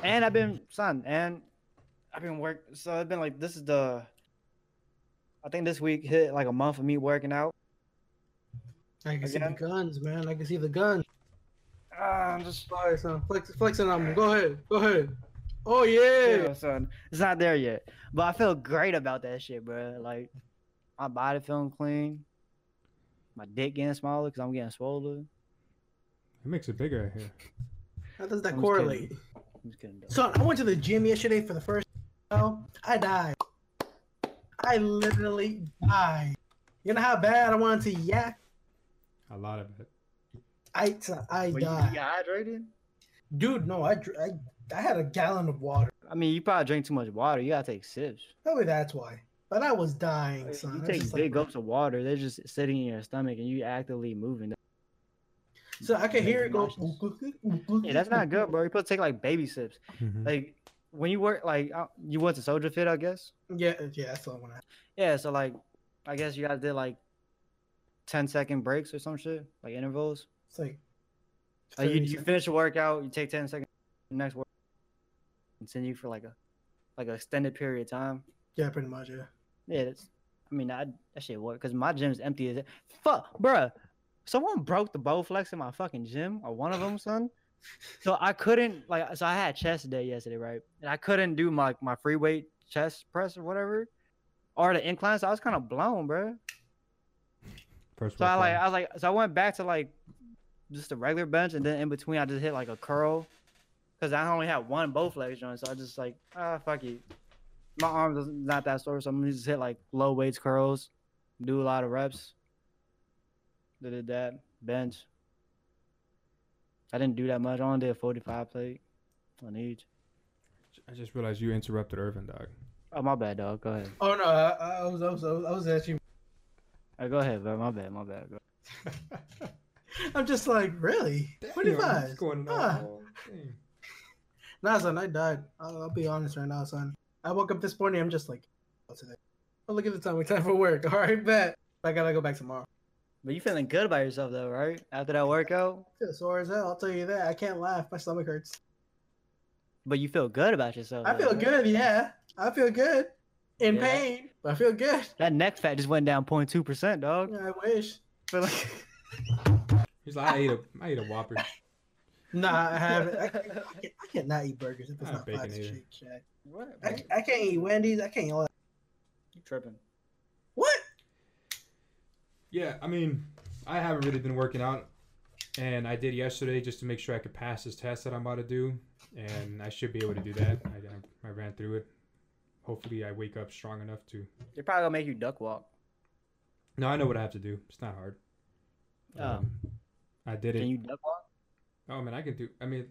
and i've been son and i've been work so i've been like this is the i think this week hit like a month of me working out I can see the guns, man. I can see the guns. Ah, i'm just Sorry, son. Flex, flexing on me. Go ahead. Go ahead. Oh yeah. Yeah, son. It's not there yet. But I feel great about that shit, bro. Like my body feeling clean. My dick getting smaller because I'm getting swollen. It makes it bigger out here. How does that I'm just correlate? kidding. I'm just kidding. though. Son, I went to the gym yesterday for the first time. I died. I literally died. You know how bad I wanted to yak? A lot of it. I son, I Were you died. dehydrated? Dude, no, I, I I had a gallon of water. I mean, you probably drink too much water. You gotta take sips. Probably that's why. But I was dying, son. You take big like, gulps of water. They're just sitting in your stomach, and you actively moving. so I could hear it go. Yeah, that's not good, bro. You're supposed to take like baby sips. Mhm. Like when you work, like uh, you went to Soldier Fit, I guess. Yeah, yeah, that's the one. I- Yeah, so like, I guess you guys did like 10 second breaks or some shit, like intervals. It's like. Like you, you finish a workout, you take ten seconds, next work, continue for like a like an extended period of time. Yeah, pretty much. Yeah. Yeah, that's. I mean, I, that shit work because my gym's empty as it. Fuck, bruh. Someone broke the Bowflex in my fucking gym, or one of them, son. So I couldn't like. So I had chest day yesterday, right? And I couldn't do my my free weight chest press or whatever, or the incline. So I was kind of blown, bro. First So I like, workout. I was like, so I went back to like just a regular bench, and then in between I just hit like a curl, because I only had one Bowflex joint. So I just like, ah, fuck it. My arms is not that sore, so I'm gonna just hit like low weights curls, do a lot of reps. Did that bench. I didn't do that much. I only did 45 plate on each. I just realized you interrupted Irvin, dog. Oh my bad, dog. Go ahead. Oh no, I, I was, I was, I was actually. Uh, go ahead, bro. My bad. My bad. Go. I'm just like, really? Twenty five. What's going Ah. on? Damn. Nah, son, I died. I'll, I'll be honest right now, son. I woke up this morning. I'm just like, oh, today. Oh, look at the time. We time for work. All right, bet. I gotta go back tomorrow. But you feeling good about yourself though, right? After that workout, I feel sore as hell. I'll tell you that. I can't laugh. My stomach hurts. but you feel good about yourself. I though, feel right? good. Yeah, I feel good. In Yeah. pain, but I feel good. That neck fat just went down 0.2 percent, dog. Yeah, I wish. Feel like- He's like, I ate a, I ate a Whopper. Nah, I haven't. I, can't, I, can't, I cannot eat burgers if it's Not not bacon fried either. Shake Shack. What? I, I can't eat Wendy's. I can't eat all that. You tripping? Yeah, I mean, I haven't really been working out, and I did yesterday just to make sure I could pass this test that I'm about to do, and I should be able to do that. I, I, I ran through it. Hopefully, I wake up strong enough to. They're probably gonna make you duck walk. No, I know what I have to do. It's not hard. Oh. Um, I did it. Can you duck walk? Oh man, I can do. I mean,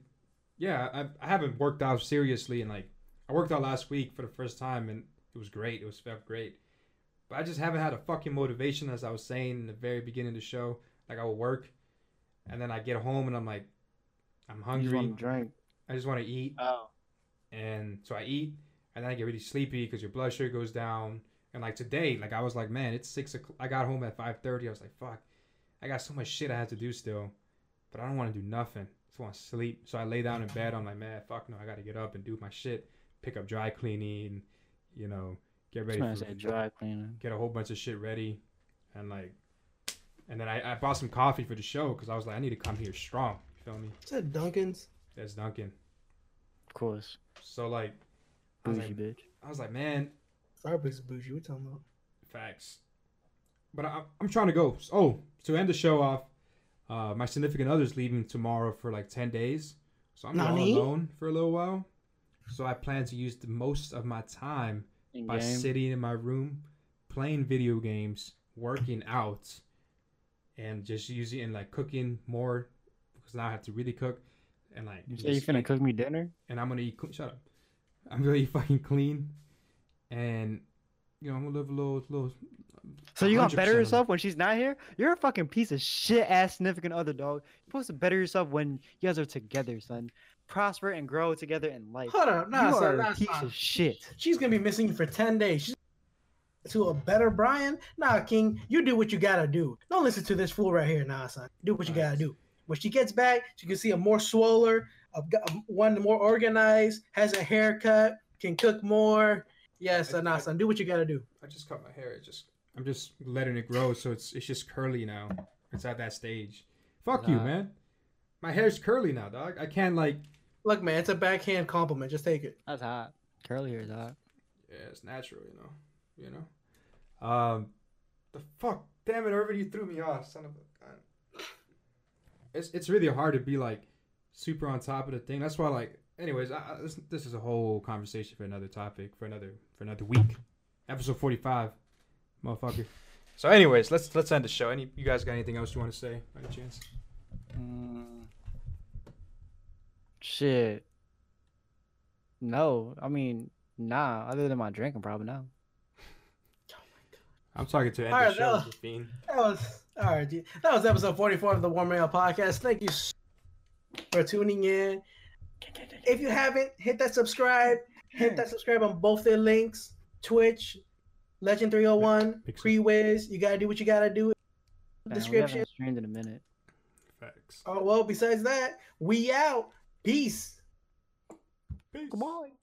yeah, I, I haven't worked out seriously, and like I worked out last week for the first time, and it was great. It was felt great, but I just haven't had a fucking motivation, as I was saying in the very beginning of the show. Like I will work, and then I get home, and I'm like, I'm You just hungry. wanna drink. I just want to eat, Oh. and so I eat, and then I get really sleepy because your blood sugar goes down. And like today, like I was like, man, it's six o'clock. I got home at five thirty. I was like, fuck, I got so much shit I have to do still, but I don't want to do nothing. I just want to sleep. So I lay down in bed. I'm like, man, fuck no, I got to get up and do my shit. Pick up dry cleaning, you know, get ready for said dry cleaning. get a whole bunch of shit ready, and like, and then I, I bought some coffee for the show because I was like, I need to come here strong. You feel me? Is that Dunkin's? That's Duncan. Of course. So like, I was Bougie like, bitch. I was like, man, Starbucks is bougie. What are you talking about? Facts. But I, I'm trying to go. Oh, to end the show off, uh, my significant other's leaving tomorrow for like 10 days. So I'm all Nani? alone for a little while. So I plan to use the most of my time In by game. sitting in my room, playing video games, working out, and just using and like cooking more because now I have to really cook. And like, You say you just finna eat- cook me dinner? and I'm gonna eat. Clean. Shut up. I'm gonna eat fucking clean, and you know I'm gonna live a little, little. So you gonna better yourself when she's not here? You're a fucking piece of shit ass significant other dog. You're supposed to better yourself when you guys are together, son. Prosper and grow together in life. Hold up, nah, you son, are nah, a piece son. of shit. She's gonna be missing you for ten days. She's to a better Brian. Nah, King, you do what you gotta do. Don't listen to this fool right here, nah, son. Do what you gotta do. When she gets back, she can see a more swoller, a, a- one more organized, has a haircut, can cook more. Yes, son, nah, son. Do what you gotta do. I just cut my hair. It just I'm just letting it grow, so it's it's just curly now. It's at that stage. Fuck you, man. My hair's curly now, dog. I can't like. Look, man, it's a backhand compliment. Just take it. That's hot. Curly hair is hot. Yeah, it's natural, you know. You know. Um, the fuck, damn it, Irvin, you threw me off, son of a. gun. It's it's really hard to be like super on top of the thing. That's why, like, anyways, I, I, this, this is a whole conversation for another topic for another for another week. Episode forty five, motherfucker. So, anyways, let's let's end the show. Any you guys got anything else you want to say? By any chance? Mm. Shit. No, I mean, nah. Other than my drinking, probably no. I'm talking to end All the right, show, no. That was all right. dude. That was episode forty-four of the Warming Up Podcast. Thank you for tuning in. If you haven't, hit that subscribe. Hit that subscribe on both their links: Twitch, Legend three hundred one, Pixel. Creawiz. You gotta do what you gotta do. Damn, we Description. haven't streamed in a minute. Facts. Oh well. Besides that, we out. Peace. Peace. Come on.